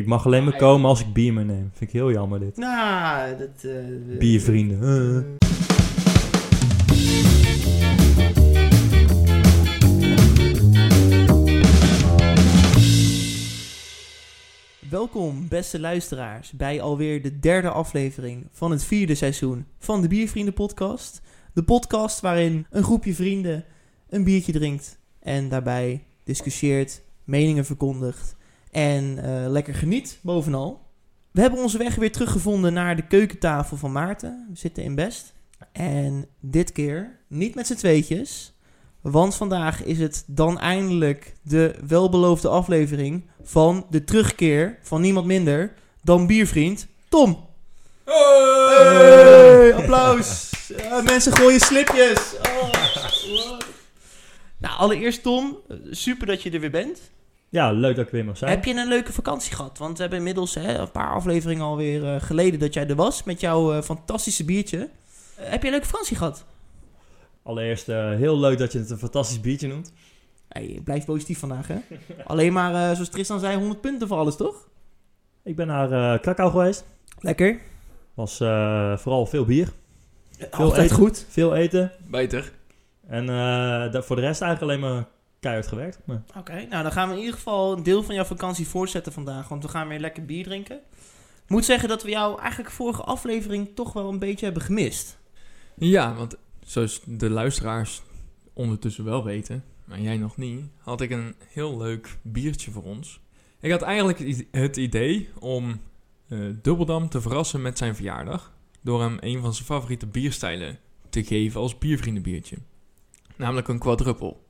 Ik mag alleen maar komen als ik bier meeneem. Vind ik heel jammer dit. Nou, dat... eh, Biervrienden. Welkom, beste luisteraars, bij alweer de derde aflevering van het vierde seizoen van de Biervrienden podcast. De podcast waarin een groepje vrienden een biertje drinkt en daarbij discussieert, meningen verkondigt en eh, lekker geniet bovenal. We hebben onze weg weer teruggevonden naar de keukentafel van Maarten. We zitten in Best. En dit keer niet met z'n tweetjes, want vandaag is het dan eindelijk de welbeloofde aflevering van de terugkeer van niemand minder dan biervriend Tom. Hey, applaus. Mensen gooien slipjes. Oh. Nou, allereerst Tom, eh, super dat je er weer bent. Ja, leuk dat ik weer mag zijn. Heb je een leuke vakantie gehad? Want we hebben inmiddels hè, een paar afleveringen alweer eh, geleden dat jij er was met jouw eh, fantastische biertje. Eh, heb je een leuke vakantie gehad? Allereerst eh, heel leuk dat je het een fantastisch biertje noemt. Hey, blijf positief vandaag, hè? Alleen maar, eh, zoals Tristan zei, 100 punten voor alles, toch? Ik ben naar eh Krakau geweest. Lekker. Was eh, vooral veel bier. Veel Altijd eten. goed. Veel eten. Beter. En eh, voor de rest eigenlijk alleen maar keihard gewerkt. Maar Oké, nou dan gaan we in ieder geval een deel van jouw vakantie voortzetten vandaag, want we gaan weer lekker bier drinken. Ik moet zeggen dat we jou eigenlijk vorige aflevering toch wel een beetje hebben gemist. Ja, want zoals de luisteraars ondertussen wel weten, maar jij nog niet, had ik een heel leuk biertje voor ons. Ik had eigenlijk het idee om eh, Dubbeldam te verrassen met zijn verjaardag. Door hem een van zijn favoriete bierstijlen te geven als biervriendenbiertje. Namelijk een quadruppel.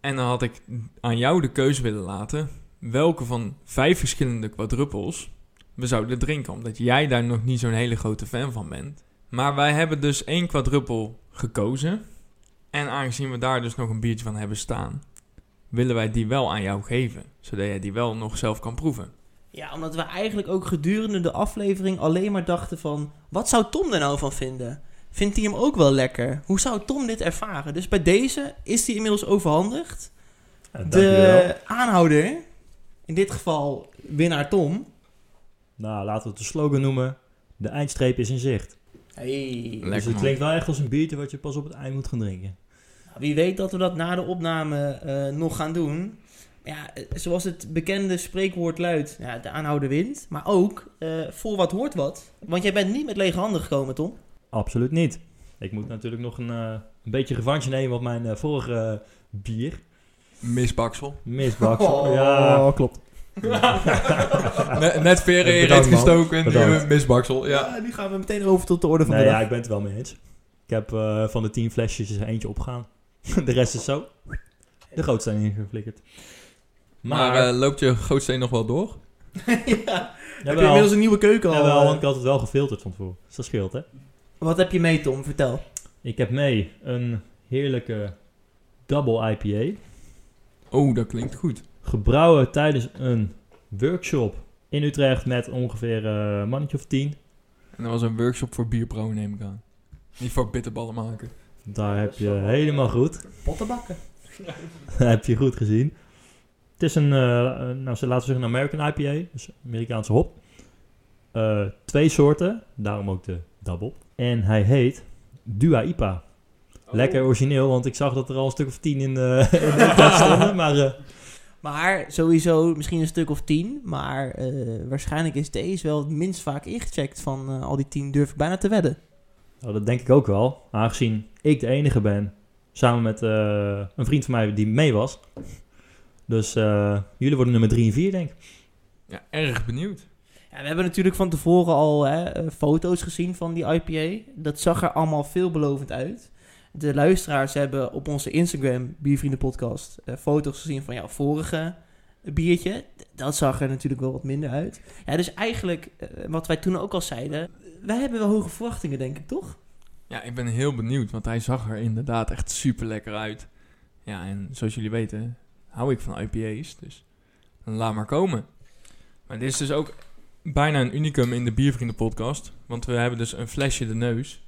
En dan had ik aan jou de keuze willen laten welke van vijf verschillende quadruppels we zouden drinken. Omdat jij daar nog niet zo'n hele grote fan van bent. Maar wij hebben dus één quadruppel gekozen. En aangezien we daar dus nog een biertje van hebben staan, willen wij die wel aan jou geven. Zodat jij die wel nog zelf kan proeven. Ja, omdat we eigenlijk ook gedurende de aflevering alleen maar dachten van, wat zou Tom er nou van vinden? Vindt hij hem ook wel lekker? Hoe zou Tom dit ervaren? Dus bij deze is hij inmiddels overhandigd. ja. De aanhouder, in dit geval winnaar Tom. Nou, laten we het de slogan noemen. De eindstreep is in zicht. Hey. dus Lekker het man. klinkt wel echt als een biertje wat je pas op het eind moet gaan drinken. Wie weet dat we dat na de opname eh, nog gaan doen. Ja, eh, zoals het bekende spreekwoord luidt, ja, de aanhouder wint. Maar ook, eh, voor wat hoort wat. Want jij bent niet met lege handen gekomen, Tom. Absoluut niet. Ik moet natuurlijk nog een, eh, een beetje revanche nemen op mijn eh, vorige eh, bier. Misbaksel. Misbaksel. Oh. Ja, klopt. net, net veren in Bedankt, rit man. gestoken. Bedankt. nu Misbaksel. Ja. Ja, nu gaan we meteen over tot de orde van Nee, de ja, dag. ik ben het er wel mee eens. Ik heb eh, van de tien flesjes er eentje opgegaan. de rest is zo. De gootsteen ingeflikkerd. Maar, Maar, loopt je gootsteen nog wel door? ja. Heb je inmiddels een nieuwe keuken al? jawel, want ik had het wel gefilterd van tevoren. Dus dat scheelt, hè. Wat heb je mee, Tom? Vertel. Ik heb mee een heerlijke double IPA. Oh, dat klinkt goed. Gebrouwen tijdens een workshop in Utrecht met ongeveer eh, een mannetje of tien. En dat was een workshop voor bierbrouwen, neem ik aan. Niet voor bitterballen maken. Daar heb je helemaal goed. Pottenbakken. heb je goed gezien. Het is een, eh, nou, ze laten we zeggen een American IPA, dus Amerikaanse hop. Eh, twee soorten, daarom ook de double. En hij heet Dua IPA. Lekker origineel, want ik zag dat er al een stuk of tien in de, in de opdracht stonden. Maar eh, Maar sowieso misschien een stuk of tien. Maar eh, waarschijnlijk is deze wel het minst vaak ingecheckt van eh, al die tien, durf ik bijna te wedden. nou, dat denk ik ook wel. Aangezien ik de enige ben, samen met eh, een vriend van mij die mee was. Dus eh, jullie worden nummer drie en vier, denk ik. Ja, erg benieuwd. Ja, we hebben natuurlijk van tevoren al hè, eh, foto's gezien van die IPA. Dat zag er allemaal veelbelovend uit. De luisteraars hebben op onze Instagram, Biervriendenpodcast, eh, foto's gezien van jouw vorige biertje. Dat zag er natuurlijk wel wat minder uit. Ja, dus eigenlijk, eh, wat wij toen ook al zeiden, wij hebben wel hoge verwachtingen, denk ik, toch? Ja, ik ben heel benieuwd, want hij zag er inderdaad echt super lekker uit. Ja, en zoals jullie weten, hou ik van IPA's, dus laat maar komen. Maar dit is dus ook bijna een unicum in de Biervrienden podcast, want we hebben dus een flesje de neus.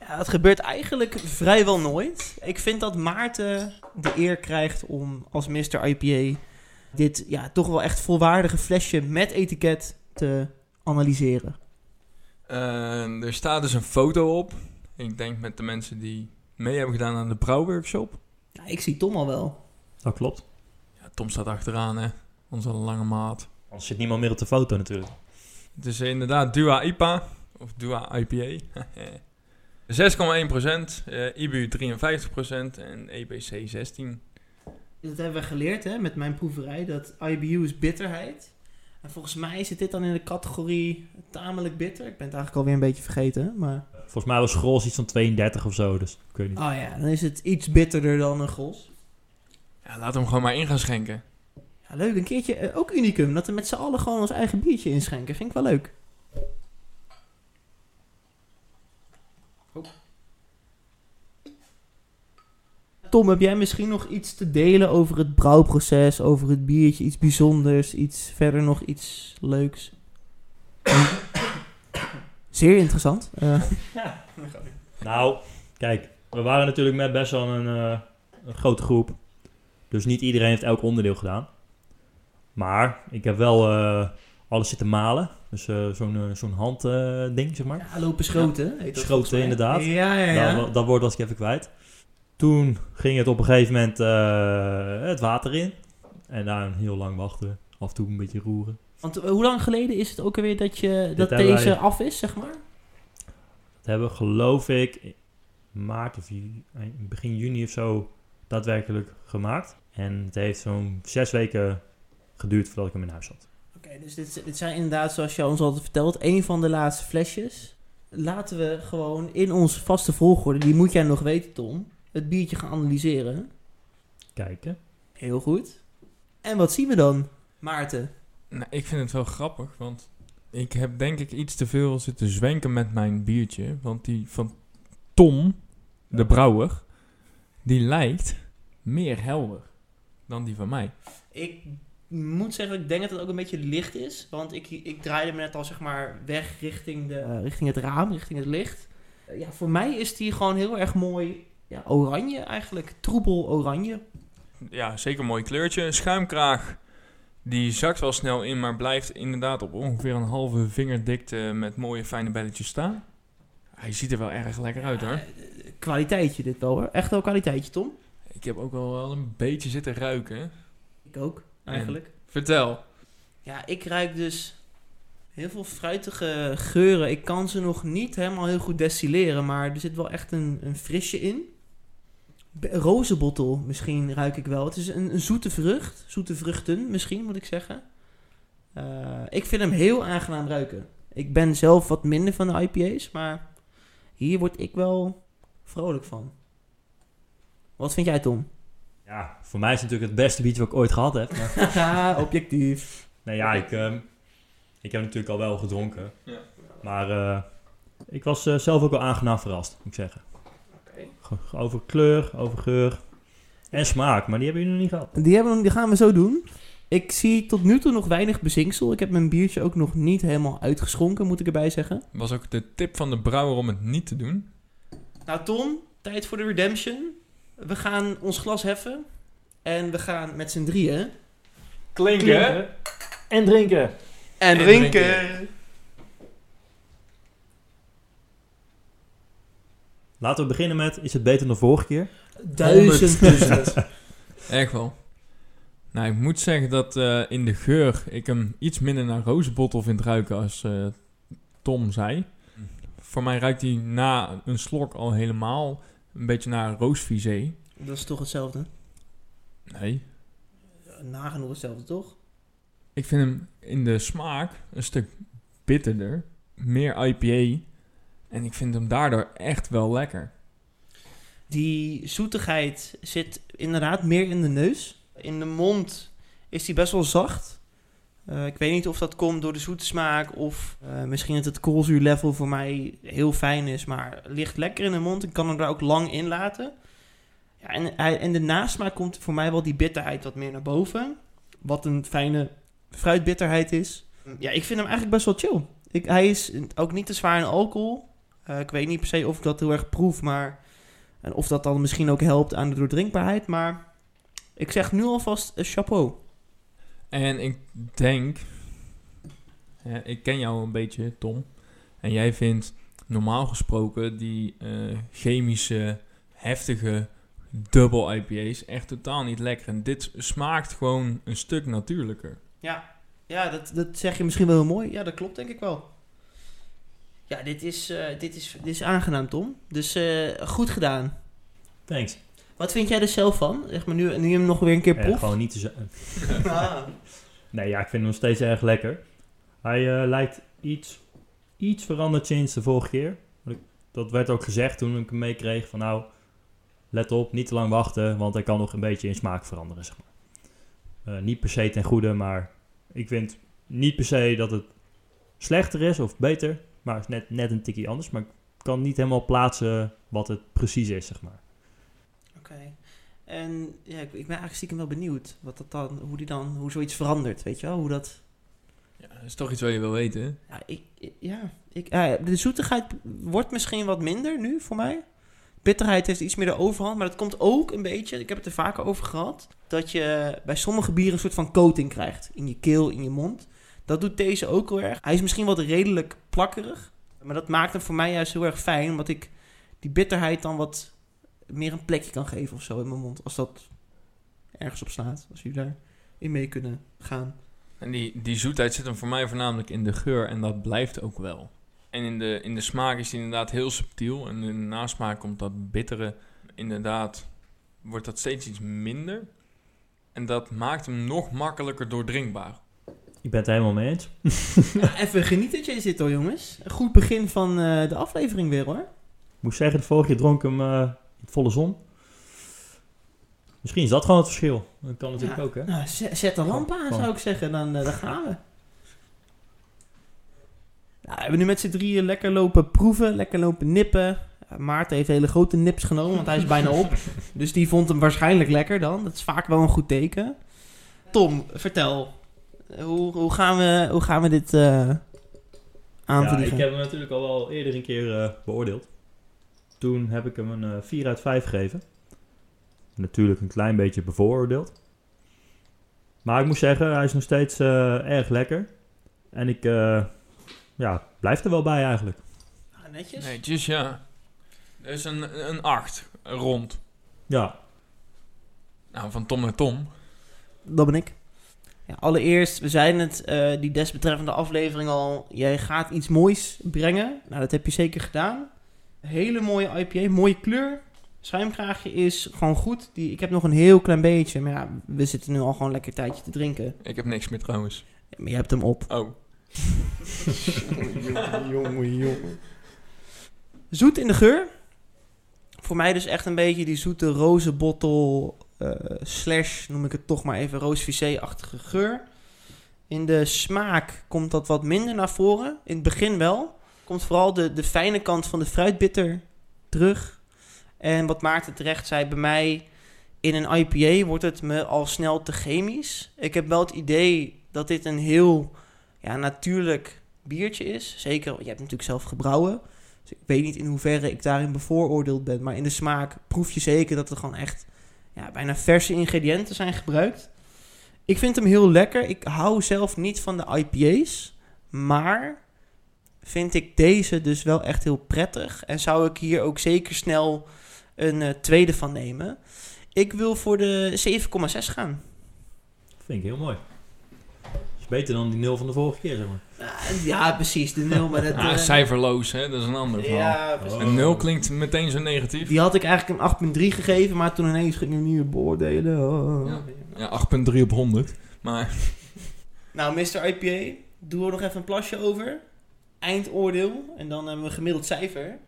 Ja, het gebeurt eigenlijk vrijwel nooit. Ik vind dat Maarten de eer krijgt om als Mr. IPA dit ja, toch wel echt volwaardige flesje met etiket te analyseren. Er staat dus een foto op. Ik denk met de mensen die mee hebben gedaan aan de brouwworkshop. Ja, ik zie Tom al wel. Dat klopt. Ja, Tom staat achteraan, hè. Onze lange maat. Anders zit niemand meer op de foto natuurlijk. Het is inderdaad Dua IPA. Of Dua IPA. 6,1%. eh IBU 53% en EBC 16. Dat hebben we geleerd hè, met mijn proeverij, dat IBU is bitterheid. En volgens mij zit dit dan in de categorie tamelijk bitter. Ik ben het eigenlijk alweer een beetje vergeten, maar... Volgens mij was Grols iets van 32 of zo, dus ik weet niet. Oh ja, dan is het iets bitterder dan een gros. Ja, laten we hem gewoon maar in gaan schenken. Ja, leuk. Een keertje, eh, ook unicum, dat we met z'n allen gewoon ons eigen biertje inschenken. Vind ik wel leuk. Tom, heb jij misschien nog iets te delen over het brouwproces, over het biertje, iets bijzonders, iets verder nog iets leuks? Zeer interessant. Eh, Nou, kijk, we waren natuurlijk met best wel een, eh, een grote groep. Dus niet iedereen heeft elk onderdeel gedaan. Maar ik heb wel eh, alles zitten malen. Dus eh, zo'n eh, zo'n handding, zeg maar. ja, lopen schoten. heet Schoten, inderdaad. Ja, ja, ja. Dat, dat woord was ik even kwijt. Toen ging het op een gegeven moment het water in. En daar heel lang wachten. Af en toe een beetje roeren. Want hoe lang geleden is het ook alweer dat, je, dat deze wij- af is, zeg maar? Dat hebben we geloof ik maart of begin juni of zo daadwerkelijk gemaakt. En het heeft zo'n zes weken geduurd voordat ik hem in huis had. Oké, dus dit, dit zijn inderdaad, zoals je ons altijd vertelt, een van de laatste flesjes. Laten we gewoon in onze vaste volgorde, die moet jij nog weten, Tom, het biertje gaan analyseren. Kijken. Heel goed. En wat zien we dan, Maarten? Nou, ik vind het wel grappig, want ik heb denk ik iets te veel zitten zwenken met mijn biertje. Want die van Tom, de brouwer, die lijkt meer helder dan die van mij. Ik moet zeggen, ik denk dat het ook een beetje licht is. Want ik, ik draaide me net al zeg maar weg richting, de, eh, richting het raam, richting het licht. Eh, ja, voor mij is die gewoon heel erg mooi ja, oranje eigenlijk. Troebel oranje. Ja, zeker een mooi kleurtje. Schuimkraag, die zakt wel snel in, maar blijft inderdaad op ongeveer een halve vingerdikte met mooie fijne belletjes staan. Hij ziet er wel erg lekker uit hoor. Eh, kwaliteitje dit wel hoor. Echt wel kwaliteitje, Tom. Ik heb ook wel, wel een beetje zitten ruiken. Ik ook, eigenlijk. Vertel. Ja, ik ruik dus heel veel fruitige geuren. Ik kan ze nog niet helemaal heel goed destilleren, maar er zit wel echt een, een frisje in. Rozenbottel misschien ruik ik wel. Het is een, een zoete vrucht. Zoete vruchten misschien, moet ik zeggen. Eh, ik vind hem heel aangenaam ruiken. Ik ben zelf wat minder van de IPA's, maar hier word ik wel vrolijk van. Wat vind jij, Tom? Ja, voor mij is het natuurlijk het beste biertje wat ik ooit gehad heb. Maar, Haha, objectief. nou ja, ik, ehm, ik heb natuurlijk al wel gedronken. Ja. Maar eh, ik was eh, zelf ook wel aangenaam verrast, moet ik zeggen. Ge- Over kleur, over geur en smaak. Maar die hebben jullie nog niet gehad. Die, hebben, we- die gaan we zo doen. Ik zie tot nu toe nog weinig bezinksel. Ik heb mijn biertje ook nog niet helemaal uitgeschonken, moet ik erbij zeggen. Was ook de tip van de brouwer om het niet te doen. Nou Tom, tijd voor de redemption. We gaan ons glas heffen. En we gaan met z'n drieën... Klinken. En drinken. En, drinken. Laten we beginnen met, is het beter dan de vorige keer? Duizend procent. Echt wel. Nou, ik moet zeggen dat eh, in de geur ik hem iets minder naar rozenbottel vind ruiken als eh, Tom zei. Voor mij ruikt hij na een slok al helemaal een beetje naar roosvisé. Dat is toch hetzelfde? Nee. Nagenoeg hetzelfde, toch? Ik vind hem in de smaak een stuk bitterder. Meer IPA. En ik vind hem daardoor echt wel lekker. Die zoetigheid zit inderdaad meer in de neus. In de mond is die best wel zacht. Eh, ik weet niet of dat komt door de zoete smaak of eh, misschien dat het koolzuurlevel voor mij heel fijn is, maar ligt lekker in de mond. Ik kan hem daar ook lang in laten. Ja, en, en de nasmaak komt voor mij wel die bitterheid wat meer naar boven. Wat een fijne fruitbitterheid is. Ja, ik vind hem eigenlijk best wel chill. Ik, hij is ook niet te zwaar in alcohol. Eh, ik weet niet per se of ik dat heel erg proef, maar... En of dat dan misschien ook helpt aan de doordrinkbaarheid. Maar ik zeg nu alvast een chapeau. En ik denk, ik ken jou een beetje, Tom. En jij vindt normaal gesproken die eh, chemische, heftige double IPA's echt totaal niet lekker. En dit smaakt gewoon een stuk natuurlijker. Ja, ja dat, dat zeg je misschien wel heel mooi. Ja, dat klopt denk ik wel. Ja, dit is, eh, dit is, dit is aangenaam, Tom. Dus eh, goed gedaan. Thanks. Wat vind jij er zelf van? Zeg maar nu, nu hem nog weer een keer Eh, proeft. gewoon niet te zo... Ah. Nee, ja, ik vind hem nog steeds erg lekker. Hij eh, lijkt iets, iets veranderd sinds de vorige keer. Dat werd ook gezegd toen ik hem meekreeg van nou, let op, niet te lang wachten, want hij kan nog een beetje in smaak veranderen, zeg maar. Eh, niet per se ten goede, maar ik vind niet per se dat het slechter is of beter, maar het is net, net een tikkie anders. Maar ik kan niet helemaal plaatsen wat het precies is, zeg maar. Oké. En ja, ik, ik ben eigenlijk stiekem wel benieuwd wat dat dan, hoe, die dan, hoe zoiets verandert, weet je wel? Hoe dat... Ja, dat is toch iets wat je wil weten. hè? Ja, ik, ik- ja, ik, ja, de zoetigheid wordt misschien wat minder nu voor mij. Bitterheid heeft iets meer de overhand, maar dat komt ook een beetje, ik heb het er vaker over gehad, dat je bij sommige bieren een soort van coating krijgt. In je keel, in je mond. Dat doet deze ook heel erg. Hij is misschien wat redelijk plakkerig, maar dat maakt hem voor mij juist heel erg fijn, omdat ik die bitterheid dan wat meer een plekje kan geven of zo in mijn mond. Als dat ergens op slaat, als jullie daar in mee kunnen gaan. En die, die zoetheid zit hem voor mij voornamelijk in de geur en dat blijft ook wel. En in de, in de smaak is die inderdaad heel subtiel. En in de nasmaak komt dat bittere, inderdaad, wordt dat steeds iets minder. En dat maakt hem nog makkelijker doordrinkbaar. Ik ben het helemaal mee eens. Ja, even genieten, zit hoor, jongens. Een goed begin van eh, de aflevering weer, hoor. Ik moet zeggen, de vorige keer dronk hem eh, volle zon. Misschien is dat gewoon het verschil. Dat kan natuurlijk Ja. ook, hè? Nou, zet, de lamp aan, zou ik zeggen. Dan, eh, dan gaan we. Nou, we hebben nu met z'n drieën lekker lopen proeven, lekker lopen nippen. Ja, Maarten heeft hele grote nips genomen, want hij is bijna op. Dus die vond hem waarschijnlijk lekker dan. Dat is vaak wel een goed teken. Tom, vertel. Hoe, hoe, gaan, we, hoe gaan we dit eh Ja, aanvliegen? ik heb hem natuurlijk al wel eerder een keer eh, beoordeeld. Toen heb ik hem een eh 4 uit 5 gegeven. Natuurlijk een klein beetje bevooroordeeld. Maar ik moet zeggen, hij is nog steeds eh, erg lekker. En ik eh, ja, blijf er wel bij eigenlijk. Ah, netjes. Netjes, ja. Dus een, een 8, rond. Ja, Nou, van Tom naar Tom. Dat ben ik. Ja, allereerst, we zeiden het eh, die desbetreffende aflevering al. Jij gaat iets moois brengen. Nou, dat heb je zeker gedaan. Hele mooie IPA, mooie kleur. Schuimkraagje is gewoon goed. Die, ik heb nog een heel klein beetje. Maar ja, we zitten nu al gewoon lekker een tijdje te drinken. Ik heb niks meer trouwens. Maar je hebt hem op. Oh. jongen, jongen. Zoet in de geur. Voor mij dus echt een beetje die zoete rozenbottel eh, slash, noem ik het toch maar even, roosvisé-achtige geur. In de smaak komt dat wat minder naar voren. In het begin wel. Komt vooral de, de fijne kant van de fruitbitter terug. En wat Maarten terecht zei, bij mij in een IPA wordt het me al snel te chemisch. Ik heb wel het idee dat dit een heel ja, natuurlijk biertje is. Zeker, je hebt natuurlijk zelf gebrouwen. Dus ik weet niet in hoeverre ik daarin bevooroordeeld ben. Maar in de smaak proef je zeker dat er gewoon echt ja, bijna verse ingrediënten zijn gebruikt. Ik vind hem heel lekker. Ik hou zelf niet van de IPA's. Maar vind ik deze dus wel echt heel prettig. En zou ik hier ook zeker snel een eh, tweede van nemen. Ik wil voor de 7,6 gaan. vind ik heel mooi. is beter dan die nul van de vorige keer, zeg maar. Ja, Ja, precies. De nul. Maar dat, Ja, eh, cijferloos, hè? Dat is een ander verhaal. ja, precies. Een 0 klinkt meteen zo negatief. Die had ik eigenlijk een 8,3 gegeven, maar toen ineens ging ik meer beoordelen. Oh. Ja. Ja, 8,3 op 100. Maar Nou, Mr. IPA, doe er nog even een plasje over. Eindoordeel. En dan hebben we een gemiddeld cijfer.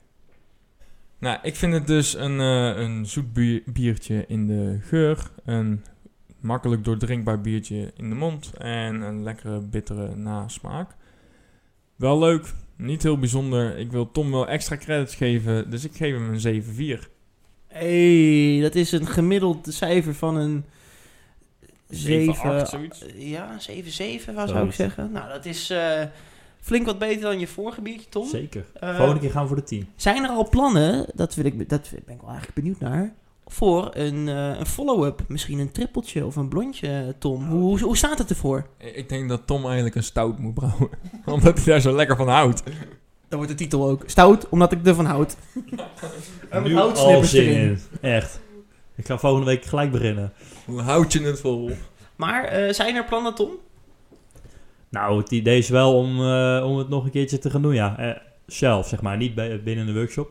Nou, ik vind het dus een, eh, een zoet bier- biertje in de geur. Een makkelijk doordrinkbaar biertje in de mond. En een lekkere bittere nasmaak. Wel leuk, niet heel bijzonder. Ik wil Tom wel extra credits geven, dus ik geef hem een 7-4. hey, dat is een gemiddeld cijfer van een 7... 7-8, zoiets. Ja, 7-7 zou Zo. ik zeggen. Nou, dat is eh, flink wat beter dan je vorige biertje, Tom. Zeker. Eh, Volgende keer gaan we voor de 10. Zijn er al plannen, dat, wil ik, dat ben ik wel eigenlijk benieuwd naar, voor een, eh, een follow-up. Misschien een trippeltje of een blondje, Tom. Hoe, hoe, hoe staat het ervoor? Ik denk dat Tom eigenlijk een stout moet brouwen. Omdat hij daar zo lekker van houdt. Dan wordt de titel ook. Stout, omdat ik ervan houd. Nu al zin erin. in. Echt. Ik ga volgende week gelijk beginnen. Hoe houd je het vol? Maar eh, zijn er plannen, Tom? Nou, het idee is wel om, eh, om het nog een keertje te gaan doen, ja. Eh, zelf, zeg maar. Niet bij, binnen de workshop.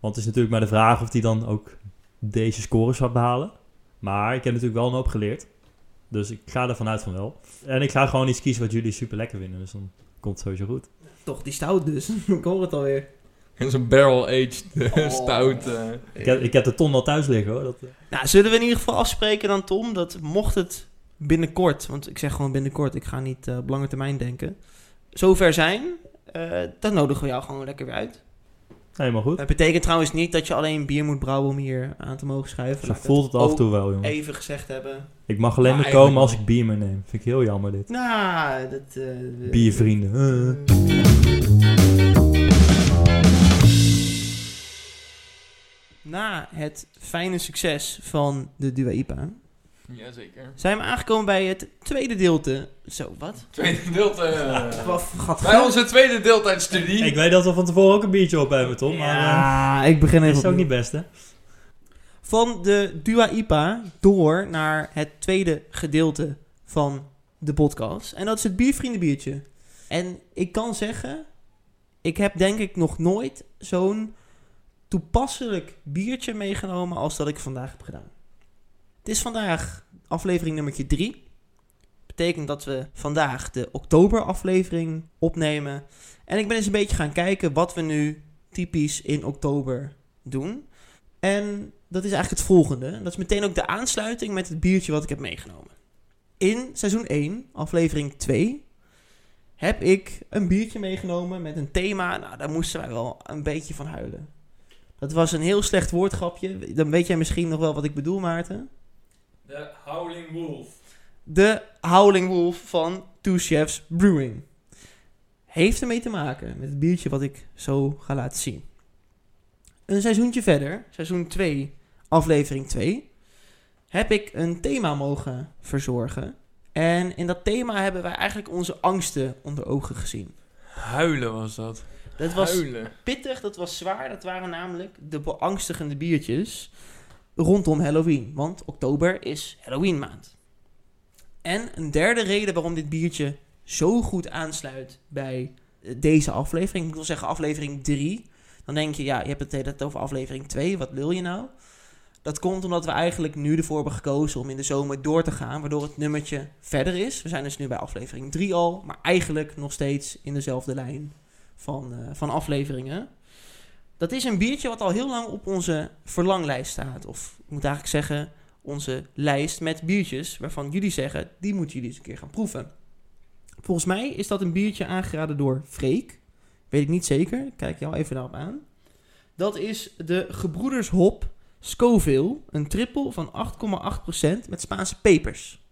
Want het is natuurlijk maar de vraag of hij dan ook deze scores gaat behalen. Maar ik heb natuurlijk wel een hoop geleerd. Dus ik ga ervan uit van wel. En ik ga gewoon iets kiezen wat jullie super lekker vinden. Dus dan komt het sowieso goed. Toch, die stout dus. ik hoor het alweer. En zo'n barrel-aged eh, Oh. stout. eh. Ik heb, ik heb de ton al thuis liggen hoor. Dat, eh, Nou, zullen we in ieder geval afspreken dan, Tom, dat mocht het binnenkort, want ik zeg gewoon binnenkort, ik ga niet eh, op lange termijn denken, zover zijn, eh, dan nodigen we jou gewoon lekker weer uit. helemaal goed. Dat betekent trouwens niet dat je alleen bier moet brouwen om hier aan te mogen schuiven. Zo ik voelt het af en toe wel, jongen. Even gezegd hebben. Ik mag alleen Maar maar komen als ik bier meeneem. Vind ik heel jammer dit. Nou, dat... eh, Biervrienden. Na het fijne succes van de Dua IPA Jazeker. zijn we aangekomen bij het tweede deelte. Zo, wat? Tweede deelte. Wat gaat Bij onze tweede deeltijdstudie. Ik weet dat we van tevoren ook een biertje op hebben, Tom. Maar Ja, ik begin even is ook niet best, hè? Van de Dua IPA door naar het tweede gedeelte van de podcast. En dat is het biervriendenbiertje. En ik kan zeggen, ik heb denk ik nog nooit zo'n toepasselijk biertje meegenomen als dat ik vandaag heb gedaan. Het is vandaag aflevering nummertje 3. Betekent dat we vandaag de oktober aflevering opnemen. En ik ben eens een beetje gaan kijken wat we nu typisch in oktober doen. En dat is eigenlijk het volgende. Dat is meteen ook de aansluiting met het biertje wat ik heb meegenomen. In seizoen 1, aflevering 2, heb ik een biertje meegenomen met een thema. Nou, daar moesten wij wel een beetje van huilen. Dat was een heel slecht woordgrapje. Dan weet jij misschien nog wel wat ik bedoel, Maarten. De Howling Wolf. De Howling Wolf van Two Chefs Brewing. Heeft ermee te maken met het biertje wat ik zo ga laten zien. Een seizoentje verder, seizoen 2, aflevering 2, heb ik een thema mogen verzorgen. En in dat thema hebben wij eigenlijk onze angsten onder ogen gezien. Huilen was dat. Dat was Huilen. pittig, dat was zwaar. Dat waren namelijk de beangstigende biertjes rondom Halloween. Want oktober is Halloween maand. En een derde reden waarom dit biertje zo goed aansluit bij eh, deze aflevering. Ik wel zeggen aflevering 3. Dan denk je, ja, je hebt het hele over aflevering 2. Wat wil je nou? Dat komt omdat we eigenlijk nu ervoor hebben gekozen om in de zomer door te gaan. Waardoor het nummertje verder is. We zijn dus nu bij aflevering 3 al. Maar eigenlijk nog steeds in dezelfde lijn van, eh, van afleveringen. Dat is een biertje wat al heel lang op onze verlanglijst staat. Of ik moet eigenlijk zeggen, onze lijst met biertjes waarvan jullie zeggen, die moeten jullie eens een keer gaan proeven. Volgens mij is dat een biertje aangeraden door Freek. Weet ik niet zeker, kijk jou even daarop aan. Dat is de Gebroeders Hop Scoville, een triple van 8,8% met Spaanse pepers.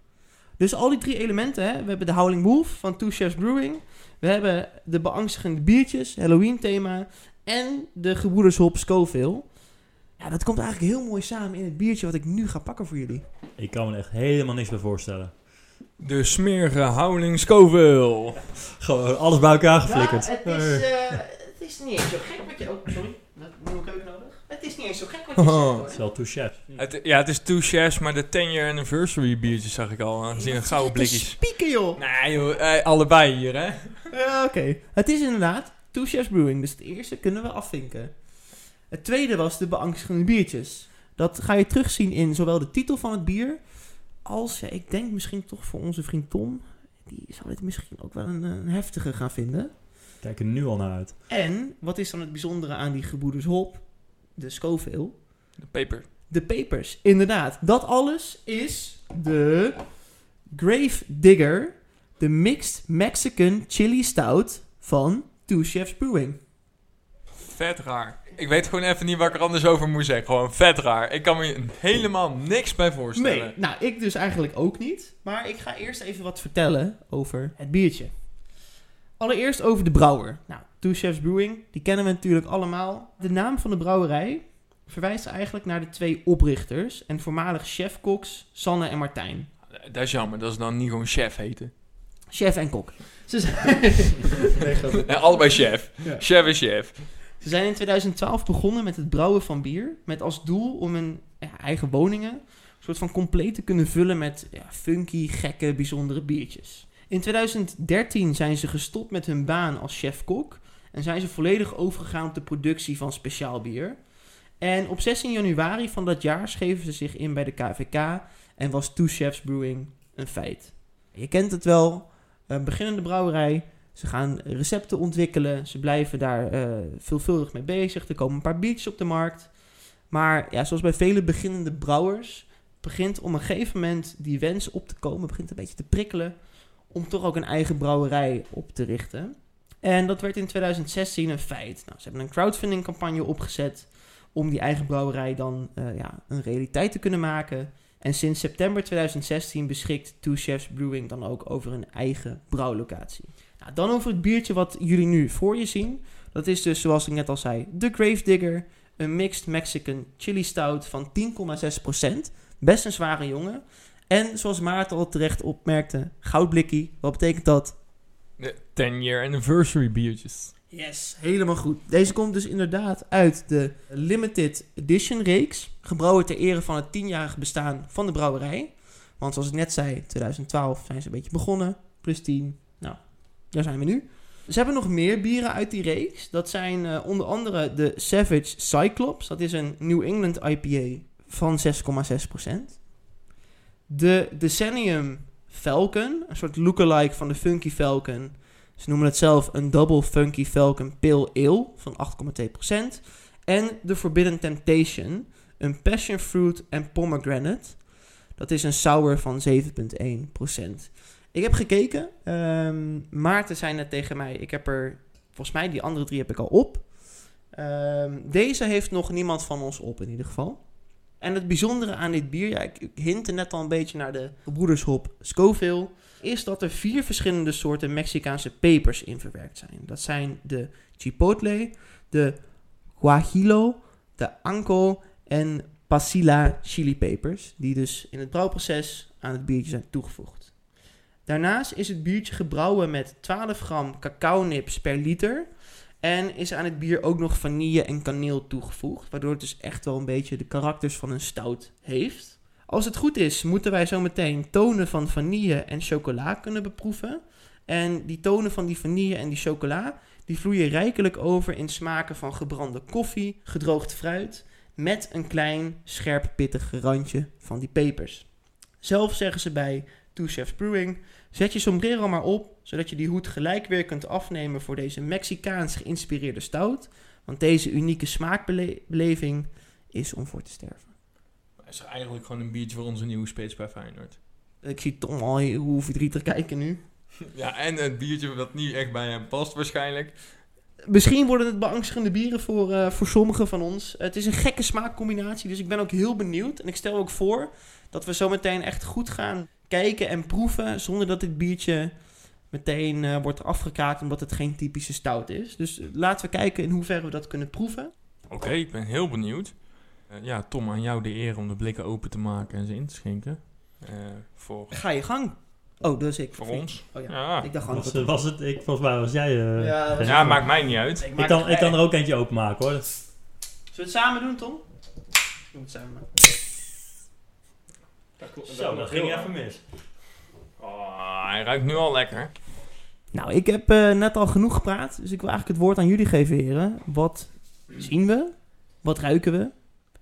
Dus al die drie elementen, hè? we hebben de Howling Wolf van Two Chefs Brewing, we hebben de beangstigende biertjes, Halloween thema en de Gebroeders Hop Scoville. Ja, dat komt eigenlijk heel mooi samen in het biertje wat ik nu ga pakken voor jullie. Ik kan me er echt helemaal niks bij voorstellen. De smerige Howling Scoville. Gewoon alles bij elkaar geflikkerd. Ja, het, is, eh, het is niet eens zo gek wat je... Oh, sorry. Dat nieuwe keuken nodig. Het is niet eens zo gek wat je zegt, hoor. Het is wel two chefs. Het, ja, het is two chefs, maar de 10 year anniversary biertjes zag ik al. Aangezien een gouden Het is blikjes. spieken, joh. Nee joh, eh, allebei hier hè. Ja, oké. Het is inderdaad Two Chefs Brewing. Dus het eerste kunnen we afvinken. Het tweede was de beangstigende biertjes. Dat ga je terugzien in zowel de titel van het bier... als, ja, ik denk misschien toch voor onze vriend Tom... die zal dit misschien ook wel een, een heftige gaan vinden. Kijk er nu al naar uit. En, wat is dan het bijzondere aan die gebroeders Hop? De Scoville. De peper. De papers, inderdaad. Dat alles is de Grave Digger, de Mixed Mexican Chili Stout van Two Chefs Brewing. Vet raar. Ik weet gewoon even niet waar ik er anders over moet zeggen. Gewoon vet raar. Ik kan me helemaal niks bij voorstellen. Nee, nou ik dus eigenlijk ook niet. Maar ik ga eerst even wat vertellen over het biertje. Allereerst over de brouwer. Nou, Two Chefs Brewing, die kennen we natuurlijk allemaal. De naam van de brouwerij verwijst eigenlijk naar de twee oprichters en voormalig chefkoks Sanne en Martijn. Dat is jammer, dat is dan niet gewoon chef heten. Chef en kok. Ze zijn, Nee, grapje. En allebei chef. Ja. Chef is chef. Ze zijn in 2012 begonnen met het brouwen van bier. Met als doel om hun ja, eigen woningen een soort van compleet te kunnen vullen met ja, funky, gekke, bijzondere biertjes. In 2013 zijn ze gestopt met hun baan als chef-kok. En zijn ze volledig overgegaan op de productie van speciaal bier. En op 16 januari van dat jaar schreven ze zich in bij de KVK. En was Two Chefs Brewing een feit. Je kent het wel. Een beginnende brouwerij. Ze gaan recepten ontwikkelen. Ze blijven daar eh, veelvuldig mee bezig. Er komen een paar biertjes op de markt. Maar ja, zoals bij vele beginnende brouwers... begint op een gegeven moment die wens op te komen... begint een beetje te prikkelen... om toch ook een eigen brouwerij op te richten. En dat werd in 2016 een feit. Nou, ze hebben een crowdfunding campagne opgezet... om die eigen brouwerij dan eh, ja, een realiteit te kunnen maken... En sinds september 2016 beschikt Two Chefs Brewing dan ook over een eigen brouwlocatie. Nou, dan over het biertje wat jullie nu voor je zien. Dat is dus, zoals ik net al zei, de Gravedigger. Een mixed Mexican chili stout van 10,6%. Best een zware jongen. En zoals Maarten al terecht opmerkte, goudblikkie. Wat betekent dat? De 10 year anniversary biertjes. Yes, helemaal goed. Deze komt dus inderdaad uit de Limited Edition reeks. Gebrouwen ter ere van het 10-jarige bestaan van de brouwerij. Want zoals ik net zei, 2012 zijn ze een beetje begonnen. Plus 10. Nou, daar zijn we nu. Ze hebben nog meer bieren uit die reeks. Dat zijn eh, onder andere de Savage Cyclops. Dat is een New England IPA van 6,6%. De Decennium Falcon, een soort lookalike van de Funky Falcon. Ze noemen het zelf een Double Funky Falcon Pale Ale van 8,2%. En de Forbidden Temptation, een Passion Fruit en Pomegranate. Dat is een sour van 7,1%. Ik heb gekeken. ehm, Maarten zei net tegen mij, ik heb er, volgens mij die andere drie heb ik al op. Ehm, deze heeft nog niemand van ons op in ieder geval. En het bijzondere aan dit bier, ja, ik, ik hintte net al een beetje naar de gebroedershop Scoville, is dat er vier verschillende soorten Mexicaanse pepers in verwerkt zijn. Dat zijn de chipotle, de guajillo, de anco en pasilla chilipepers, die dus in het brouwproces aan het biertje zijn toegevoegd. Daarnaast is het biertje gebrouwen met 12 gram cacao-nips per liter. En is aan het bier ook nog vanille en kaneel toegevoegd. Waardoor het dus echt wel een beetje de karakters van een stout heeft. Als het goed is, moeten wij zo meteen tonen van vanille en chocola kunnen beproeven. En die tonen van die vanille en die chocola, die vloeien rijkelijk over in smaken van gebrande koffie, gedroogd fruit, met een klein, scherp pittig randje van die pepers. Zelf zeggen ze bij Two Chefs Brewing, zet je sombrero maar op, zodat je die hoed gelijk weer kunt afnemen voor deze Mexicaans geïnspireerde stout. Want deze unieke smaakbeleving is om voor te sterven. Is er eigenlijk gewoon een biertje voor onze nieuwe spits bij Feyenoord. Ik zie Tom al hoe verdrietig kijken nu. Ja, en het biertje wat niet echt bij hem past waarschijnlijk. Misschien worden het beangstigende bieren voor, eh, voor sommigen van ons. Het is een gekke smaakcombinatie, dus ik ben ook heel benieuwd. En ik stel ook voor dat we zo meteen echt goed gaan kijken en proeven... zonder dat dit biertje meteen eh, wordt afgekaakt omdat het geen typische stout is. Dus eh, laten we kijken in hoeverre we dat kunnen proeven. Oké, ik ben heel benieuwd. Eh, ja, Tom, aan jou de eer om de blikken open te maken en ze in te schenken. Eh, voor, Ga je gang. Oh, dat is ik. voor ons. Oh ja. Ja, Ik dacht gewoon Was, dat was het, ik, volgens mij was jij... eh, Ja, dat was- ja maakt mij niet uit. ik, kan, ik kan er ook eentje openmaken hoor. Zullen we het samen doen, Tom? Doen we het samen. Zo, dat ging even mis. Oh, hij ruikt nu al lekker. Nou, ik heb eh, net al genoeg gepraat, dus ik wil eigenlijk het woord aan jullie geven, heren. Wat zien we? Wat ruiken we?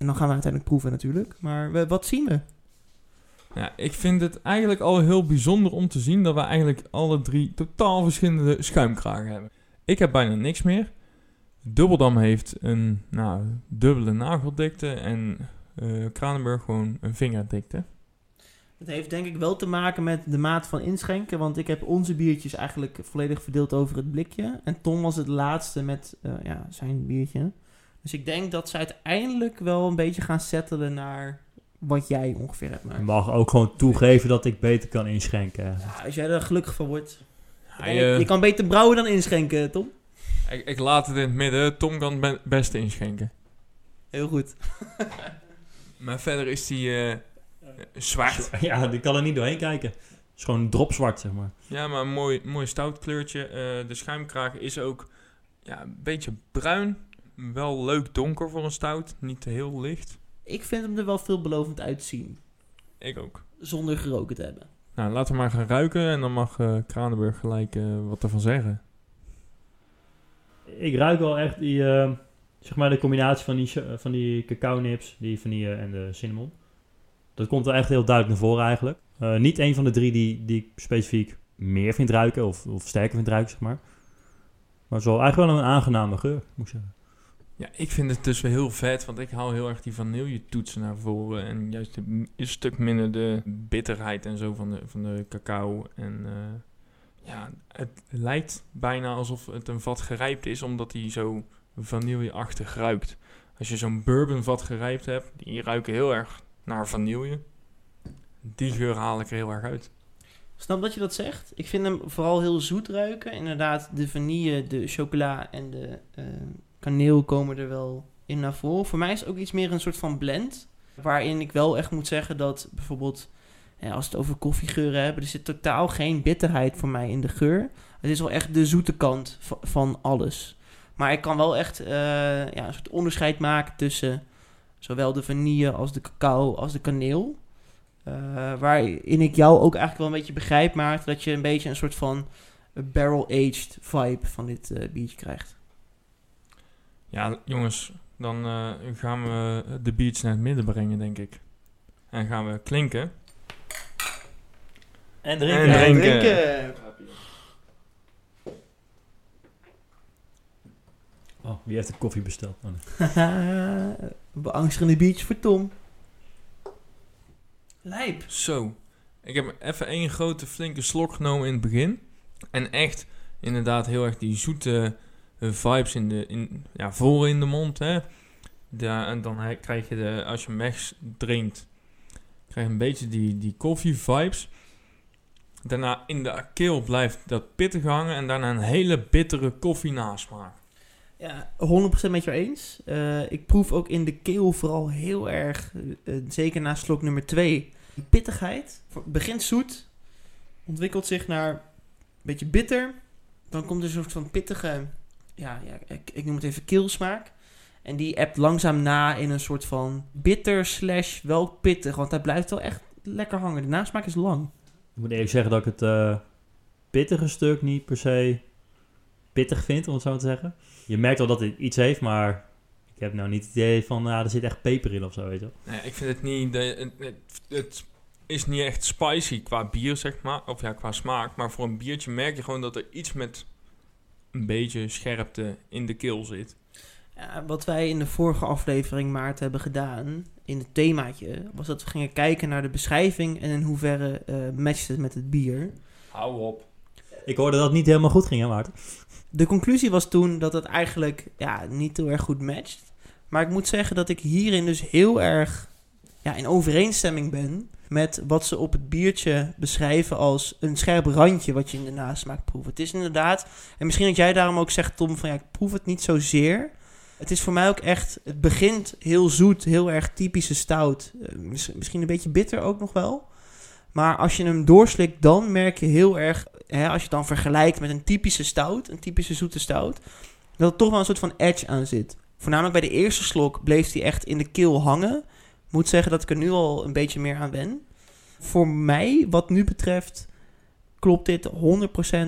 En dan gaan we uiteindelijk proeven natuurlijk. Maar we- wat zien we? Ja, ik vind het eigenlijk al heel bijzonder om te zien dat we eigenlijk alle drie totaal verschillende schuimkragen hebben. Ik heb bijna niks meer. Dubbeldam heeft een nou, dubbele nageldikte en eh Kranenburg gewoon een vingerdikte. Het heeft denk ik wel te maken met de maat van inschenken. Want ik heb onze biertjes eigenlijk volledig verdeeld over het blikje. En Tom was het laatste met eh, ja, zijn biertje. Dus ik denk dat ze uiteindelijk wel een beetje gaan settelen naar wat jij ongeveer hebt. Je Maar mag ook gewoon toegeven dat ik beter kan inschenken. ja, als jij er gelukkig van wordt. Hij, je, eh, je kan beter brouwen dan inschenken, Tom. ik, ik laat het in het midden. Tom kan het be- beste inschenken. Heel goed. Maar verder is die eh, zwart. Ja, die kan er niet doorheen kijken. Het is gewoon dropzwart, zeg maar. Ja, maar een mooi, mooi stout kleurtje. Eh, de schuimkraag is ook ja, een beetje bruin. Wel leuk donker voor een stout. Niet te heel licht. Ik vind hem er wel veelbelovend uitzien. Ik ook. Zonder geroken te hebben. Nou, laten we maar gaan ruiken. En dan mag eh Kranenburg gelijk eh, wat ervan zeggen. Ik ruik wel echt die, eh, zeg maar de combinatie van die, van die cacao nips, die vanille en de cinnamon. Dat komt er echt heel duidelijk naar voren eigenlijk. Eh, niet een van de drie die, die ik specifiek meer vind ruiken of, of sterker vind ruiken, zeg maar. Maar het is wel eigenlijk wel een aangename geur, moet ik zeggen. Ja, ik vind het dus heel vet. Want ik haal heel erg die vanille toetsen naar voren. En juist een, stuk minder de bitterheid en zo van de, van de cacao. En eh, ja, het lijkt bijna alsof het een vat gerijpt is. Omdat hij zo vanilleachtig ruikt. Als je zo'n bourbonvat gerijpt hebt, die ruiken heel erg naar vanille. Die geur haal ik er heel erg uit. Snap dat je dat zegt? Ik vind hem vooral heel zoet ruiken. Inderdaad, de vanille, de chocola en de eh, kaneel komen er wel in naar voren. Voor mij is het ook iets meer een soort van blend. Waarin ik wel echt moet zeggen dat bijvoorbeeld, als we het over koffiegeuren hebben, er zit totaal geen bitterheid voor mij in de geur. Het is wel echt de zoete kant va- van alles. Maar ik kan wel echt eh, ja, een soort onderscheid maken tussen zowel de vanille als de cacao als de kaneel. Eh, waarin ik jou ook eigenlijk wel een beetje begrijp, Maarten, dat je een beetje een soort van barrel-aged vibe van dit eh, biertje krijgt. Ja, jongens, dan eh, gaan we de beats naar het midden brengen, denk ik. En gaan we klinken. En drinken. Ja, drinken. Oh, wie heeft de koffie besteld? Oh, nee. Beangstigende biertje voor Tom. Lijp. Zo. Ik heb even één grote flinke slok genomen in het begin. En echt, inderdaad, heel erg die zoete vibes in de, in, ja, voor in de mond. Hè. Ja, en dan krijg je, de, als je hem wegdrinkt, krijg je een beetje die, die koffie vibes. Daarna in de keel blijft dat pittig hangen. En daarna een hele bittere koffie nasmaak. Ja, 100% met jou eens. Eh, ik proef ook in de keel vooral heel erg, eh, eh, zeker na slok nummer 2, die pittigheid. Begint zoet, ontwikkelt zich naar een beetje bitter. Dan komt er een soort van pittige, ja, ja ik, ik noem het even keelsmaak. En die appt langzaam na in een soort van bitter slash wel pittig. Want hij blijft wel echt lekker hangen. De nasmaak is lang. Ik moet eerlijk zeggen dat ik het eh, pittige stuk niet per se pittig vind, om het zo te zeggen. Je merkt wel dat het iets heeft, maar ik heb nou niet het idee van, nou, er zit echt peper in of zo, weet je wel. Nee, ik vind het niet. De, het, het, het is niet echt spicy qua bier, zeg maar. Of ja, qua smaak. Maar voor een biertje merk je gewoon dat er iets met een beetje scherpte in de keel zit. Ja, wat wij in de vorige aflevering maart hebben gedaan, in het themaatje, was dat we gingen kijken naar de beschrijving en in hoeverre eh matcht het met het bier. Hou op. Ik hoorde dat het niet helemaal goed ging, hè Maarten? De conclusie was toen dat het eigenlijk ja, niet heel erg goed matcht. Maar ik moet zeggen dat ik hierin dus heel erg ja, in overeenstemming ben met wat ze op het biertje beschrijven als een scherp randje wat je in de nasmaak proeft. Het is inderdaad, en misschien dat jij daarom ook zegt Tom van ja, ik proef het niet zozeer. Het is voor mij ook echt, het begint heel zoet, heel erg typische stout. Eh, mis- misschien een beetje bitter ook nog wel. Maar als je hem doorslikt, dan merk je heel erg, hè, als je het dan vergelijkt met een typische stout, een typische zoete stout, dat er toch wel een soort van edge aan zit. Voornamelijk bij de eerste slok bleef die echt in de keel hangen. Moet zeggen dat ik er nu al een beetje meer aan ben. Voor mij, wat nu betreft, klopt dit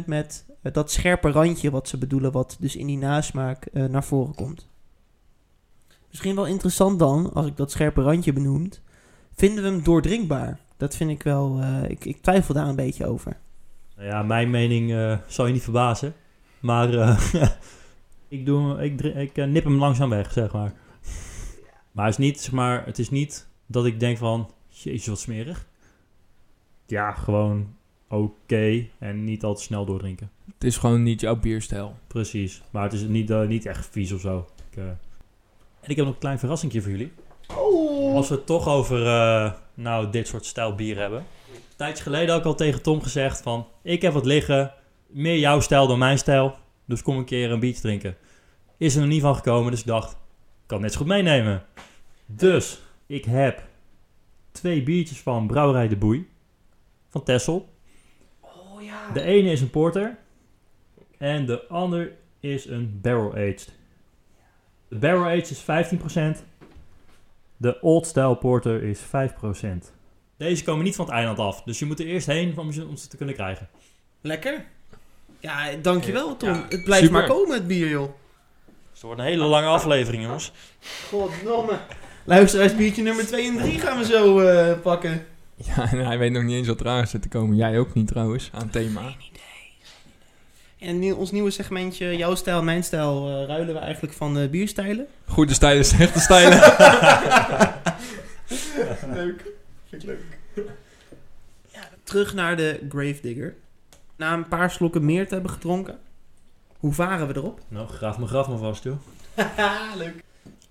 100% met eh, dat scherpe randje wat ze bedoelen, wat dus in die nasmaak eh, naar voren komt. Misschien wel interessant dan, als ik dat scherpe randje benoemd, vinden we hem doordrinkbaar? Dat vind ik wel, eh, ik, ik twijfel daar een beetje over. Nou ja, mijn mening zal je niet verbazen. Maar ik, doe, ik, ik nip hem langzaam weg, zeg maar. Maar het is niet, zeg maar, het is niet dat ik denk van, jezus wat smerig. Ja, gewoon oké en niet al te snel doordrinken. Het is gewoon niet jouw bierstijl. Precies, maar het is niet, eh, niet echt vies of zo. Ik, eh, En ik heb nog een klein verrassingje voor jullie. Als we het toch over eh, nou, dit soort stijl bier hebben. Een tijdje geleden had ik al tegen Tom gezegd van... Ik heb wat liggen, meer jouw stijl dan mijn stijl. Dus kom een keer een biertje drinken. Is er nog niet van gekomen, dus ik dacht... kan net zo goed meenemen. Dus, ik heb twee biertjes van Brouwerij de Boei. Van Tessel. Oh ja. De ene is een porter. En de ander is een barrel aged. De barrel aged is 15%. De old style porter is 5%. Deze komen niet van het eiland af. Dus je moet er eerst heen om ze, om ze te kunnen krijgen. Lekker. Ja, dankjewel Tom. Ja, het blijft super. maar komen, het bier, joh. Het wordt een hele lange aflevering, jongens. Goddomme. Luisteraars, biertje nummer 2 en 3 gaan we zo eh, pakken. Ja, en hij weet nog niet eens wat eraan zit te komen. Jij ook niet trouwens, aan het thema. En nieuw- ons nieuwe segmentje, jouw stijl, mijn stijl, eh, ruilen we eigenlijk van eh, bierstijlen. Goede stijlen, slechte stijlen. leuk. Vind ik leuk. Ja, terug naar de Gravedigger. Na een paar slokken meer te hebben gedronken. Hoe varen we erop? Nou, graaf me graf maar vast, joh. leuk.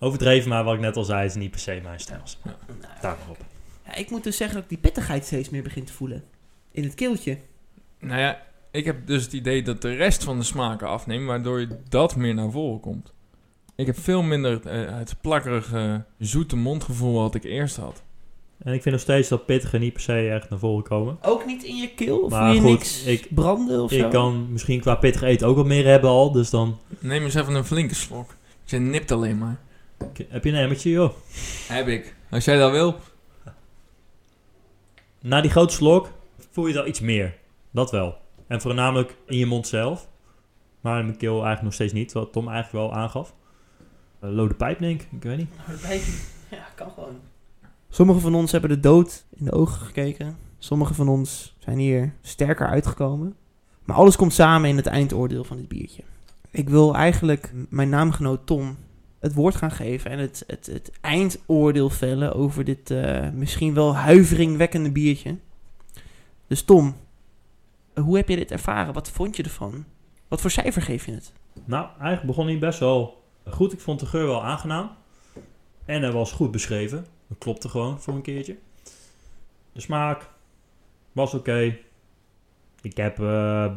Overdreven, maar wat ik net al zei, is niet per se mijn stijl. Nou, Daar maar op. ja, ik moet dus zeggen dat ik die pittigheid steeds meer begin te voelen. In het keeltje. nou ja, ik heb dus het idee dat de rest van de smaken afneemt, waardoor je dat meer naar voren komt. Ik heb veel minder eh, het plakkerige, zoete mondgevoel wat ik eerst had. En ik vind nog steeds dat pittige niet per se echt naar voren komen. Ook niet in je keel? Of Maar voel je goed, niks ik- branden of zo? Ik kan misschien qua pittig eten ook wat meer hebben al. Dus dan Neem eens even een flinke slok. Je nipt alleen maar. Heb je een emmertje, joh. Heb ik. Als jij dat wil. Na die grote slok voel je wel iets meer. Dat wel. En voornamelijk in je mond zelf. Maar in mijn keel eigenlijk nog steeds niet. Wat Tom eigenlijk wel aangaf. Uh, lode pijp, denk ik. Ik weet niet. Ja, kan gewoon. Sommigen van ons hebben de dood in de ogen gekeken. Sommigen van ons zijn hier sterker uitgekomen. Maar alles komt samen in het eindoordeel van dit biertje. Ik wil eigenlijk mijn naamgenoot Tom het woord gaan geven en het, het, het eindoordeel vellen over dit eh, misschien wel huiveringwekkende biertje. Dus Tom, hoe heb je dit ervaren? Wat vond je ervan? Wat voor cijfer geef je het? Nou, eigenlijk begon hij best wel goed. Ik vond de geur wel aangenaam. En hij was goed beschreven. Dat klopte gewoon voor een keertje. De smaak was oké. Ik heb eh,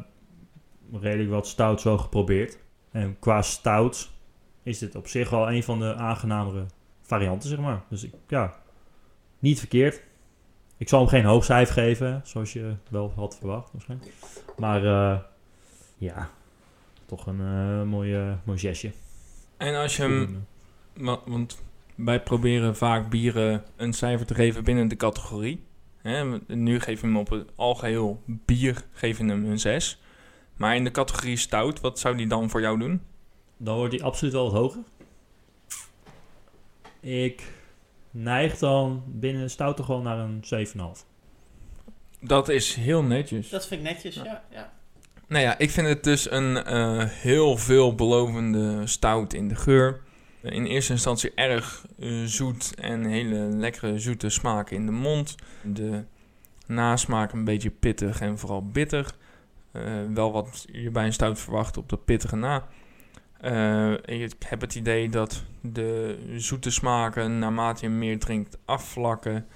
redelijk wat stouts wel geprobeerd. En qua stouts is dit op zich wel een van de aangenamere varianten, zeg maar. Dus ik, ja, niet verkeerd. Ik zal hem geen hoog cijfer geven, zoals je wel had verwacht waarschijnlijk. Maar eh, ja, toch een eh, mooi, mooi zesje. En als je hem... wa- Want wij proberen vaak bieren een cijfer te geven binnen de categorie. Nu geven we hem op het algeheel bier geven hem een 6. Maar in de categorie stout, wat zou die dan voor jou doen? Dan wordt hij absoluut wel wat hoger. Ik neig dan binnen stout toch wel naar een 7,5. Dat is heel netjes. Dat vind ik netjes, ja. ja. Nou ja, ik vind het dus een eh, heel veelbelovende stout in de geur. In eerste instantie erg eh, zoet en hele lekkere zoete smaak in de mond. De nasmaak een beetje pittig en vooral bitter. Eh, wel wat je bij een stout verwacht op dat pittige na. Eh, ik heb het idee dat de zoete smaken naarmate je meer drinkt afvlakken.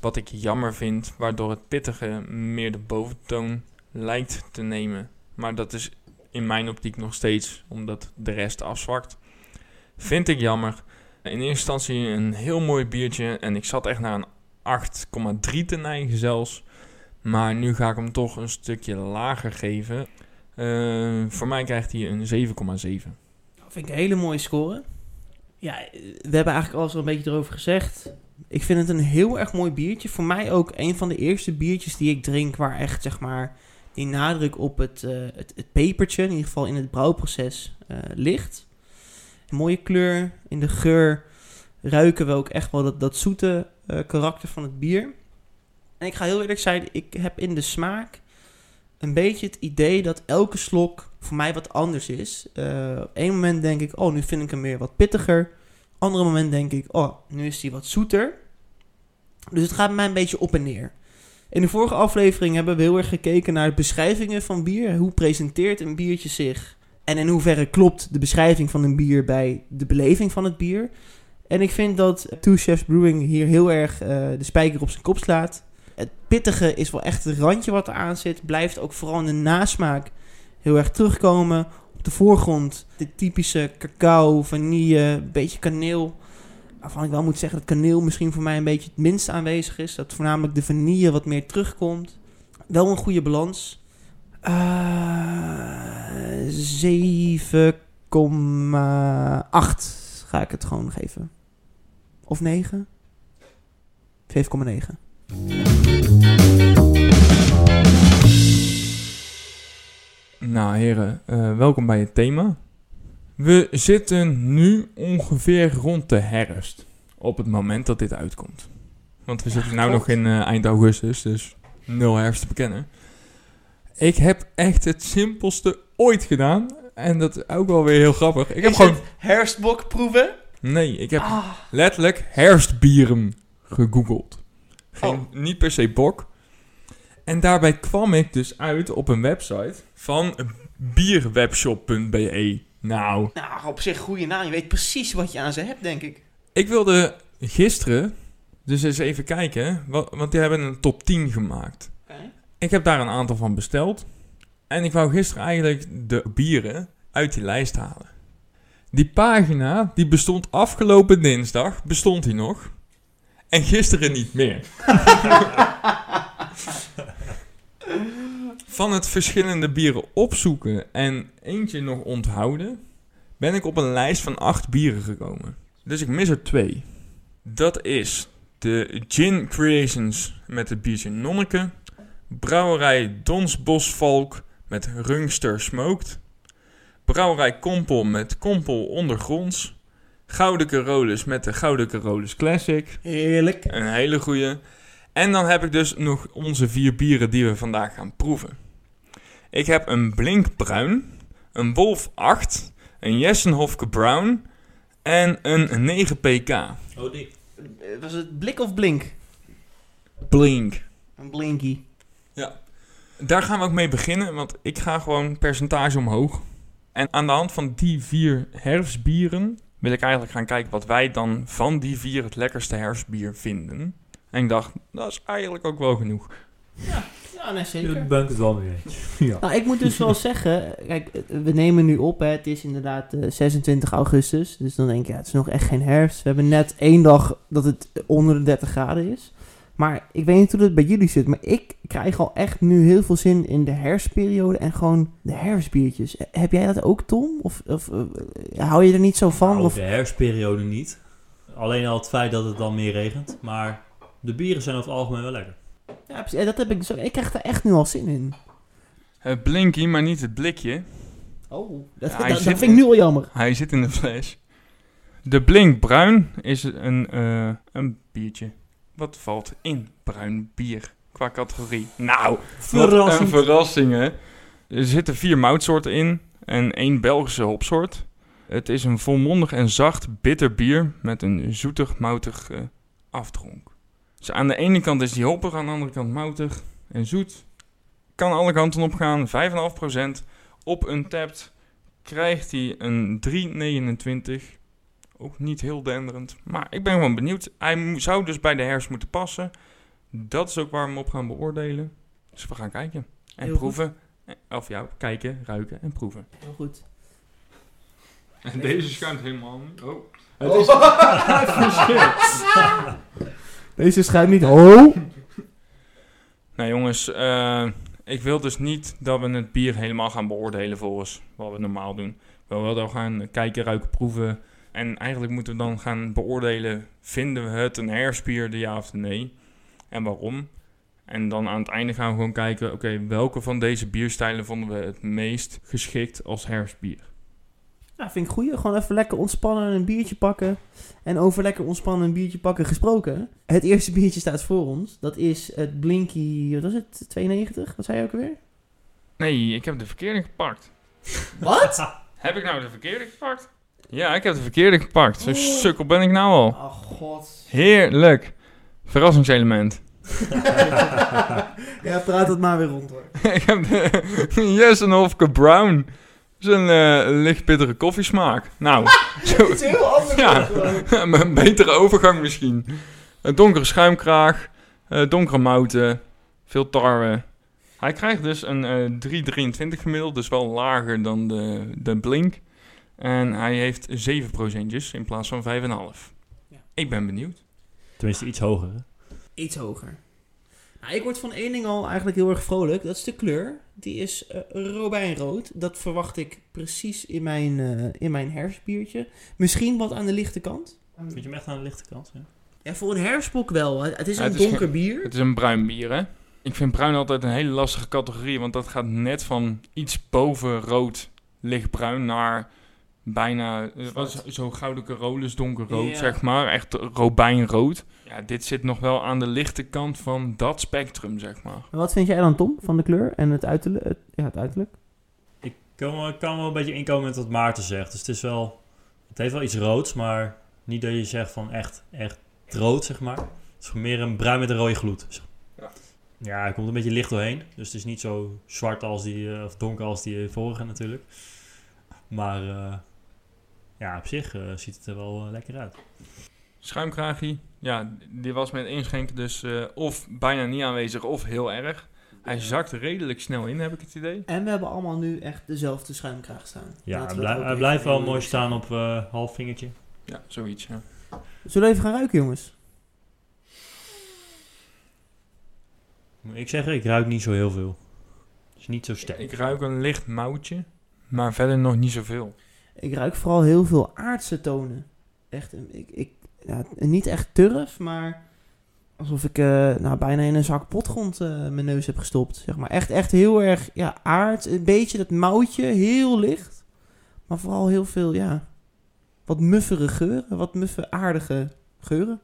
Wat ik jammer vind, waardoor het pittige meer de boventoon lijkt te nemen. Maar dat is in mijn optiek nog steeds omdat de rest afzwakt. Vind ik jammer. In eerste instantie een heel mooi biertje en ik zat echt naar een 8,3 te neigen zelfs. Maar nu ga ik hem toch een stukje lager geven. Eh, voor mij krijgt hij een 7,7. Ik een hele mooie score. Ja, we hebben eigenlijk alles al een beetje erover gezegd. Ik vind het een heel erg mooi biertje. Voor mij ook een van de eerste biertjes die ik drink waar echt zeg maar die nadruk op het, eh, het, pepertje, in ieder geval in het brouwproces, eh, ligt. Mooie kleur. In de geur ruiken we ook echt wel dat, dat zoete eh, karakter van het bier. En ik ga heel eerlijk zijn, ik heb in de smaak een beetje het idee dat elke slok voor mij wat anders is. Op één moment denk ik, oh, nu vind ik hem weer wat pittiger. Andere moment denk ik, oh, nu is hij wat zoeter. Dus het gaat mij een beetje op en neer. In de vorige aflevering hebben we heel erg gekeken naar beschrijvingen van bier. Hoe presenteert een biertje zich? En in hoeverre klopt de beschrijving van een bier bij de beleving van het bier? En ik vind dat Two Chefs Brewing hier heel erg eh, de spijker op zijn kop slaat. Het pittige is wel echt het randje wat er aan zit. Blijft ook vooral in de nasmaak heel erg terugkomen. Op de voorgrond de typische cacao, vanille, beetje kaneel. Waarvan ik wel moet zeggen dat kaneel misschien voor mij een beetje het minst aanwezig is. Dat voornamelijk de vanille wat meer terugkomt. Wel een goede balans. Eh 7,8 ga ik het gewoon geven. Of 9? 7,9. Nou, heren, eh, welkom bij het thema. We zitten nu ongeveer rond de herfst. Op het moment dat dit uitkomt. Want we zitten nu nog in eh, eind augustus, dus nul herfst te bekennen. Ik heb echt het simpelste ooit gedaan. En dat is ook wel weer heel grappig. Ik heb gewoon... herfstbok proeven? Nee, ik heb Ah, letterlijk herfstbieren gegoogeld. Geen, Oh. Niet per se bok. En daarbij kwam ik dus uit op een website van bierwebshop.be. Nou, nou, op zich goede naam. Je weet precies wat je aan ze hebt, denk ik. ik wilde gisteren dus eens even kijken, wa- want die hebben een top 10 gemaakt. Ik heb daar een aantal van besteld. En ik wou gisteren eigenlijk de bieren uit die lijst halen. Die pagina, die bestond afgelopen dinsdag, bestond die nog. En gisteren niet meer. Van het verschillende bieren opzoeken en eentje nog onthouden, ben ik op een lijst van acht bieren gekomen. Dus ik mis er twee. Dat is de Gin Creations met het biertje Nonneke. Brouwerij Dons Bosvalk met Rungster Smoked. Brouwerij Kompel met Kompel Ondergronds. Gouden Carolus met de Gouden Carolus Classic. Heerlijk. Een hele goeie. En dan heb ik dus nog onze vier bieren die we vandaag gaan proeven. Ik heb een Blink Bruin, een Wolf 8, een Jessenhofke Brown en een 9 pk. Oh, die. Eh, Was het blik of blink? Blink. Een blinky. Daar gaan we ook mee beginnen, want ik ga gewoon percentage omhoog. En aan de hand van die vier herfstbieren wil ik eigenlijk gaan kijken wat wij dan van die vier het lekkerste herfstbier vinden. En ik dacht, dat is eigenlijk ook wel genoeg. Ja, nee, Daar ben ik het wel mee eens. Ja. Nou, ik moet dus wel zeggen, kijk, we nemen nu op, hè, het is inderdaad eh, 26 augustus, dus dan denk je, ja, het is nog echt geen herfst. We hebben net één dag dat het onder de 30 graden is. Maar ik weet niet hoe het bij jullie zit, maar ik krijg al echt nu heel veel zin in de herfstperiode en gewoon de herfstbiertjes. Eh, Heb jij dat ook, Tom? Of, of eh, hou je er niet zo van? Nou, Of, de herfstperiode niet. Alleen al het feit dat het dan meer regent. Maar de bieren zijn over het algemeen wel lekker. ja, precies, dat heb ik, zo, ik krijg er echt nu al zin in. Het blinky, maar niet het blikje. Oh, dat, Ja, dat, hij dat zit vind ik nu al jammer. Hij zit in de fles. De Blink Bruin is een, eh, een biertje. Wat valt in bruin bier qua categorie? Nou, wat een verrassing hè. Er zitten vier moutsoorten in en één Belgische hopsoort. Het is een volmondig en zacht bitter bier met een zoetig moutig eh, afdronk. Dus aan de ene kant is die hoppig, aan de andere kant moutig en zoet. Kan alle kanten op gaan, 5,5%. Op een tapt krijgt hij een 3,29. Ook niet heel denderend. Maar ik ben gewoon benieuwd. Hij zou dus bij de herfst moeten passen. Dat is ook waar we hem op gaan beoordelen. Dus we gaan kijken. En Heel proeven. Eh, Of ja, kijken, ruiken en proeven. Heel goed. En deze schuimt helemaal niet. Oh. Deze schuim niet. Oh! Nou jongens, eh, ik wil dus niet dat we het bier helemaal gaan beoordelen volgens wat we normaal doen. We willen wel gaan kijken, ruiken, proeven. En eigenlijk moeten we dan gaan beoordelen, vinden we het een herfstbier, de ja of nee? En waarom? En dan aan het einde gaan we gewoon kijken, oké, welke van deze bierstijlen vonden we het meest geschikt als herfstbier? Ja, vind ik goed. Gewoon even lekker ontspannen een biertje pakken. En over lekker ontspannen een biertje pakken gesproken. Het eerste biertje staat voor ons. Dat is het Blinky, wat was het? 92? Wat zei je ook alweer? Nee, ik heb de verkeerde gepakt. Wat? Heb ik nou de verkeerde gepakt? Ja, ik heb de verkeerde gepakt. Zo sukkel ben ik nou al. Oh god. Heerlijk. Verrassingselement. ja, praat het maar weer rond hoor. ik heb de Jessenhofke Brown. Is een eh, licht bittere koffiesmaak. Nou, zo, is heel anders. Ja. een betere overgang misschien. Een donkere schuimkraag, eh, donkere mouten, veel tarwe. Hij krijgt dus een eh 3,23 gemiddeld, dus wel lager dan de, de Blink. En hij heeft 7 procentjes in plaats van 5,5. Ja. Ik ben benieuwd. Tenminste, iets hoger. hè? Iets hoger. Ik word van één ding al eigenlijk heel erg vrolijk. Dat is de kleur. Die is eh, robijnrood. Dat verwacht ik precies in mijn, eh, in mijn herfstbiertje. Misschien wat aan de lichte kant. Vind je hem echt aan de lichte kant? Ja? Ja, voor een herfstbok wel. Het het is Ja, een het donker bier. Het is een bruin bier, hè? Ik vind bruin altijd een hele lastige categorie, want dat gaat net van iets boven rood, lichtbruin, naar bijna eh, wat is zo gouden Carolus donkerrood, Ja. zeg maar. Echt robijnrood. Ja, dit zit nog wel aan de lichte kant van dat spectrum, zeg maar. Wat vind jij dan, Tom, van de kleur en het uiterlijk? Het, ja, het uiterlijk. Ik kan, wel- kan wel een beetje inkomen met wat Maarten zegt. Dus het is wel... Het heeft wel iets roods, maar niet dat je zegt van echt, echt rood, zeg maar. Het is meer een bruin met een rode gloed. Ja. Ja, hij komt een beetje licht doorheen. Dus het is niet zo zwart als die, eh, of donker als die vorige natuurlijk. Maar eh, ja, op zich eh, ziet het er wel eh, lekker uit. Schuimkraagie, ja, die was met inschenken dus eh, of bijna niet aanwezig of heel erg. Hij zakt redelijk snel in, heb ik het idee. En we hebben allemaal nu echt dezelfde schuimkraag staan. Ja, hij, blij- blijft wel mooi staan op eh half vingertje. Ja, zoiets, ja. Zullen we even gaan ruiken, jongens? Moet ik zeggen, ik ruik niet zo heel veel. Het is niet zo sterk. Ik ruik een licht moutje, maar verder nog niet zoveel. Ik ruik vooral heel veel aardse tonen. Echt, een- ik, ik, ja, niet echt turf, maar alsof ik eh, nou, bijna in een zak potgrond eh, mijn neus heb gestopt. Zeg maar. Echt, echt heel erg ja, aard. Een beetje dat moutje, heel licht. Maar vooral heel veel, ja, wat muffere geuren. Wat muffe aardige geuren.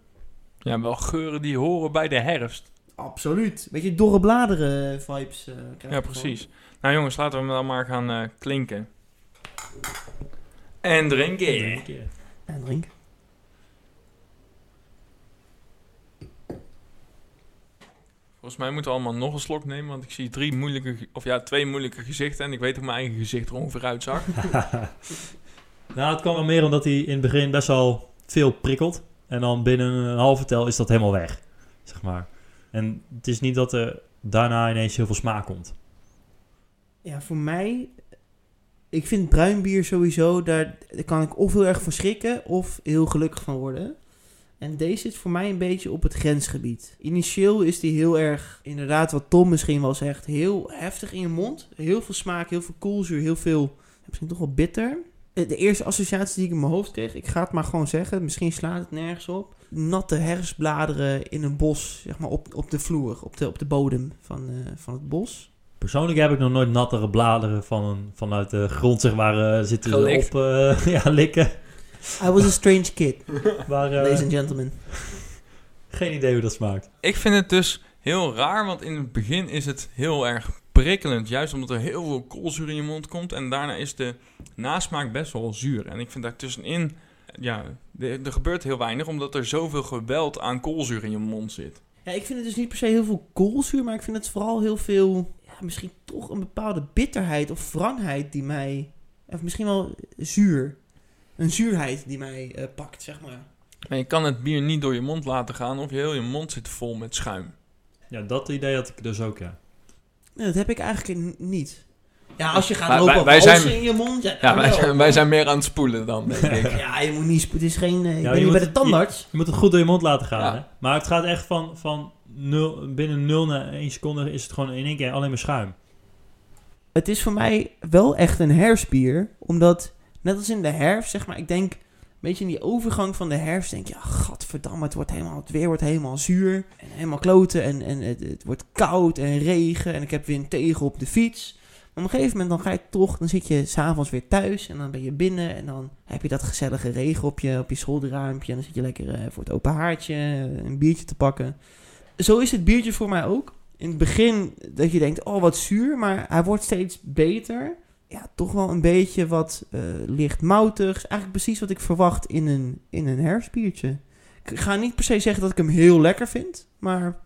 Ja, wel geuren die horen bij de herfst. Absoluut. Beetje dorre bladeren vibes. eh, Ja, precies. Nou jongens, laten we hem dan maar gaan eh, klinken. En drinken. En drinken. Volgens mij moeten we allemaal nog een slok nemen, want ik zie drie moeilijke, of ja, twee moeilijke gezichten en ik weet hoe mijn eigen gezicht er ongeveer uitzag. nou, het kwam wel meer omdat hij in het begin best wel veel prikkelt. En dan binnen een halve tel is dat helemaal weg. Zeg maar. En het is niet dat er daarna ineens heel veel smaak komt. Ja, voor mij... Ik vind bruin bier sowieso, daar, kan ik of heel erg van schrikken of heel gelukkig van worden. En deze zit voor mij een beetje op het grensgebied. Initieel is die heel erg, inderdaad wat Tom misschien wel zegt, heel heftig in je mond. Heel veel smaak, heel veel koolzuur, heel veel, misschien toch wel bitter. De de eerste associatie die ik in mijn hoofd kreeg, ik ga het maar gewoon zeggen, misschien slaat het nergens op. Natte herfstbladeren in een bos, zeg maar op, op de vloer, op de, op de bodem van, eh, van het bos. Persoonlijk heb ik nog nooit nattere bladeren van een, vanuit de grond zeg maar, eh, zitten Gelikt. op eh, ja, likken. I was a strange kid, Maar eh, ladies and gentlemen. geen idee hoe dat smaakt. Ik vind het dus heel raar, want in het begin is het heel erg prikkelend. Juist omdat er heel veel koolzuur in je mond komt. En daarna is de nasmaak best wel zuur. En ik vind daar tussenin, ja, er gebeurt heel weinig. Omdat er zoveel geweld aan koolzuur in je mond zit. Ja, ik vind het dus niet per se heel veel koolzuur, maar ik vind het vooral heel veel, misschien toch een bepaalde bitterheid of wrangheid die mij, of misschien wel zuur, een zuurheid die mij eh, pakt, zeg maar. En je kan het bier niet door je mond laten gaan of je heel je mond zit vol met schuim. Ja, dat idee had ik dus ook, ja. Nee, dat heb ik eigenlijk niet. Ja, als je gaat Wij- lopen wij- zijn- in je mond, ja, wij zijn, wij zijn meer aan het spoelen dan, denk ik. Ja, je moet niet, spo- het is geen, ik Ja, ben je niet bij de tandarts. Je moet het goed door je mond laten gaan, Ja. hè? Maar het gaat echt van, van binnen 0 naar 1 seconde is het gewoon in één keer alleen maar schuim. Het is voor mij wel echt een herfstbier. Omdat, net als in de herfst, zeg maar, ik denk... Een beetje in die overgang van de herfst denk je... Ja, gadverdamme, het, wordt helemaal, het weer wordt helemaal zuur. En helemaal kloten. En, en het, wordt koud en regen. En ik heb wind tegen op de fiets. Maar op een gegeven moment dan ga je toch... Dan zit je s'avonds weer thuis. En dan ben je binnen. En dan heb je dat gezellige regen op je, op je. En dan zit je lekker eh, voor het open haartje een biertje te pakken. Zo is het biertje voor mij ook in het begin dat je denkt, oh wat zuur, maar hij wordt steeds beter. Ja, toch wel een beetje wat eh, licht moutigs. Eigenlijk precies wat ik verwacht in een, in een herfstbiertje. Ik ga niet per se zeggen dat ik hem heel lekker vind, maar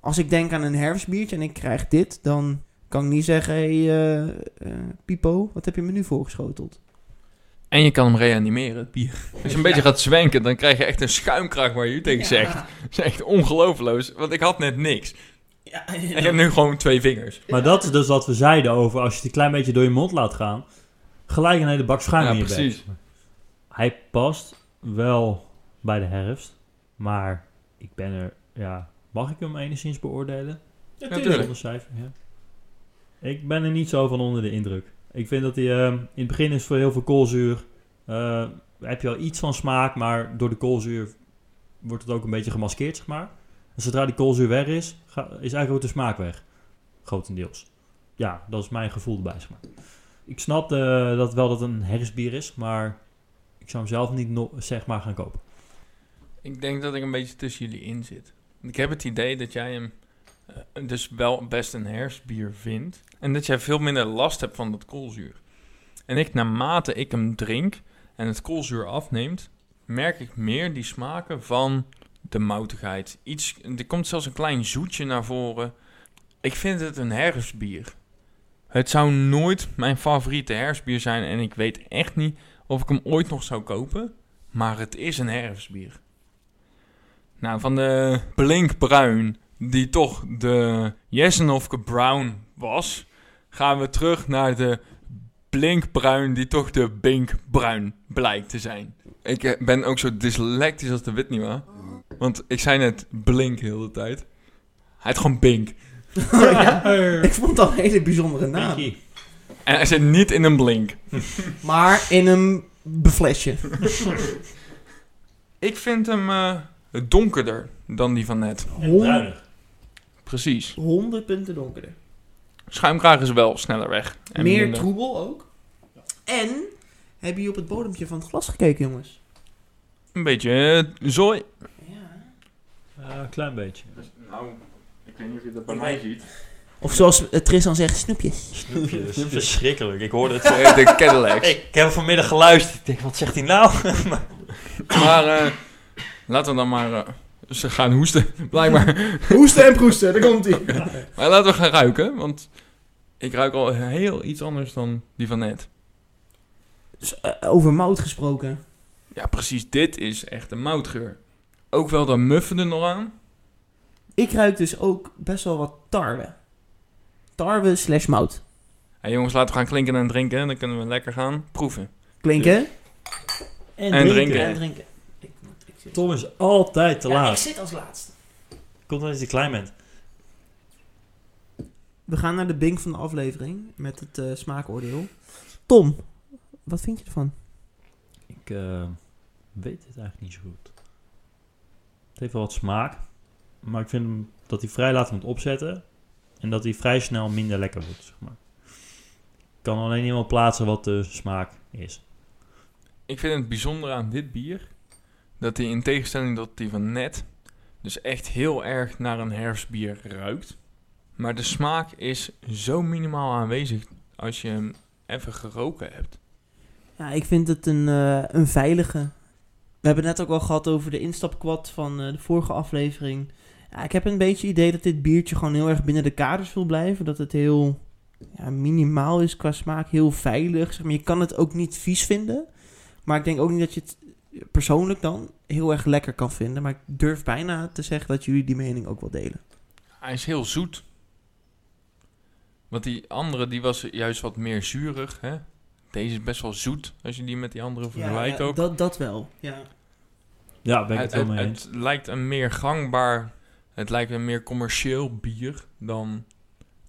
als ik denk aan een herfstbiertje en ik krijg dit, dan kan ik niet zeggen, hey, eh, eh, Pipo, wat heb je me nu voorgeschoteld? En je kan hem reanimeren, het bier. Als je een beetje gaat zwenken, dan krijg je echt een schuimkraag waar je u tegen Ja. zegt. Dat is echt ongelooflijk, want ik had net niks. Ja, Ik heb nu gewoon twee vingers. Maar dat is dus wat we zeiden over als je het een klein beetje door je mond laat gaan. Gelijk een hele bak schuim Ja, in je precies. bek. Hij past wel bij de herfst. Maar ik ben er, ja, mag ik hem enigszins beoordelen? Ja, tuurlijk. tuurlijk. Zonder cijfer, ja. Ik ben er niet zo van onder de indruk. Ik vind dat hij eh, in het begin is voor heel veel koolzuur. eh, heb je wel iets van smaak, maar door de koolzuur wordt het ook een beetje gemaskeerd, zeg maar. En zodra die koolzuur weg is, is eigenlijk ook de smaak weg. Grotendeels. Ja, dat is mijn gevoel erbij, zeg maar. Ik snap eh, dat wel dat het een herfstbier is, maar ik zou hem zelf niet no- zeg maar gaan kopen. Ik denk dat ik een beetje tussen jullie in zit. Ik heb het idee dat jij hem dus wel best een herfstbier vindt. En dat jij veel minder last hebt van dat koolzuur. En ik, naarmate ik hem drink en het koolzuur afneemt, merk ik meer die smaken van de moutigheid. Iets, er komt zelfs een klein zoetje naar voren. Ik vind het een herfstbier. Het zou nooit mijn favoriete herfstbier zijn en ik weet echt niet of ik hem ooit nog zou kopen. Maar het is een herfstbier. Nou, van de Blinkbruin, die toch de Jessenhofke Brown was, gaan we terug naar de Blinkbruin, die toch de Binkbruin blijkt te zijn. Ik eh, ben ook zo dyslectisch als de Whitney, Want ik zei net Blink de hele tijd. Hij heet gewoon Bink. ja, ik vond dat een hele bijzondere naam. En hij zit niet in een Blink. Maar in een beflesje. Ik vind hem eh, donkerder dan die van net. En. Precies. 100 punten donkerder. Schuimkraag is wel sneller weg. En Meer minder- troebel ook. En, hebben jullie op het bodempje van het glas gekeken, jongens? Een beetje eh, zooi. Ja. Ja, een klein beetje. Nou, ik weet niet of je dat bij mij ziet. Of zoals eh, Tristan zegt, snoepjes. Snoepjes. Verschrikkelijk. Ik hoorde het. De Cadillacs. Ik heb vanmiddag geluisterd. Ik denk, wat zegt hij nou? Maar eh, laten we dan maar... ze gaan hoesten, blijkbaar. Hoesten en proesten, daar komt hij. maar laten we gaan ruiken, want ik ruik al heel iets anders dan die van net. Dus, eh, over mout gesproken. Ja, precies. Dit is echt een moutgeur. Ook wel de muffen er nog aan. Ik ruik dus ook best wel wat tarwe. Tarwe slash mout. Hey, jongens, laten we gaan klinken en drinken. Dan kunnen we lekker gaan proeven. Klinken En, En drinken. en drinken. Tom is altijd te ja, ik laat. zit als laatste. Komt omdat je klein bent. We gaan naar de bink van de aflevering met het eh, smaakoordeel. Tom, wat vind je ervan? Ik eh, weet het eigenlijk niet zo goed. Het heeft wel wat smaak. Maar ik vind hem dat hij vrij laat moet opzetten. En dat hij vrij snel minder lekker wordt, zeg maar. Ik kan alleen niet helemaal plaatsen wat de smaak is. Ik vind het bijzonder aan dit bier... dat hij in tegenstelling tot die van net... dus echt heel erg naar een herfstbier ruikt. Maar de smaak is zo minimaal aanwezig... als je hem even geroken hebt. Ja, ik vind het een, eh, een veilige. We hebben het net ook al gehad over de instapkwad van eh, de vorige aflevering. Ja, ik heb een beetje het idee dat dit biertje gewoon heel erg binnen de kaders wil blijven. Dat het heel ja, minimaal is qua smaak, heel veilig. Maar, je kan het ook niet vies vinden. Maar ik denk ook niet dat je het persoonlijk dan heel erg lekker kan vinden. Maar ik durf bijna te zeggen dat jullie die mening ook wel delen. Hij is heel zoet. Want die andere die was juist wat meer zuurig. Hè? Deze is best wel zoet als je die met die andere vergelijkt ook. Dat, dat wel. Ja. Ja, ben ik het het, wel mee het, eens. lijkt een meer gangbaar, het lijkt een meer commercieel bier dan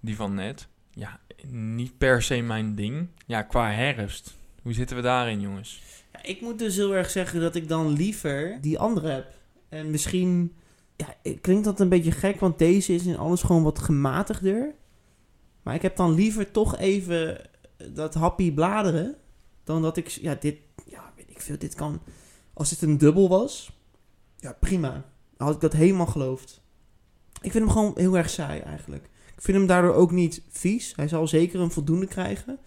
die van net. Ja, niet per se mijn ding. Ja, qua herfst. Hoe zitten we daarin, jongens? Ik moet dus heel erg zeggen dat ik dan liever die andere heb. En misschien ja, klinkt dat een beetje gek, want deze is in alles gewoon wat gematigder. Maar ik heb dan liever toch even dat happy bladeren. Dan dat ik, ja, dit, ja, weet ik veel, dit kan. Als dit een dubbel was, ja, prima. Had ik dat helemaal geloofd. Ik vind hem gewoon heel erg saai eigenlijk. Ik vind hem daardoor ook niet vies. Hij zal zeker een voldoende krijgen.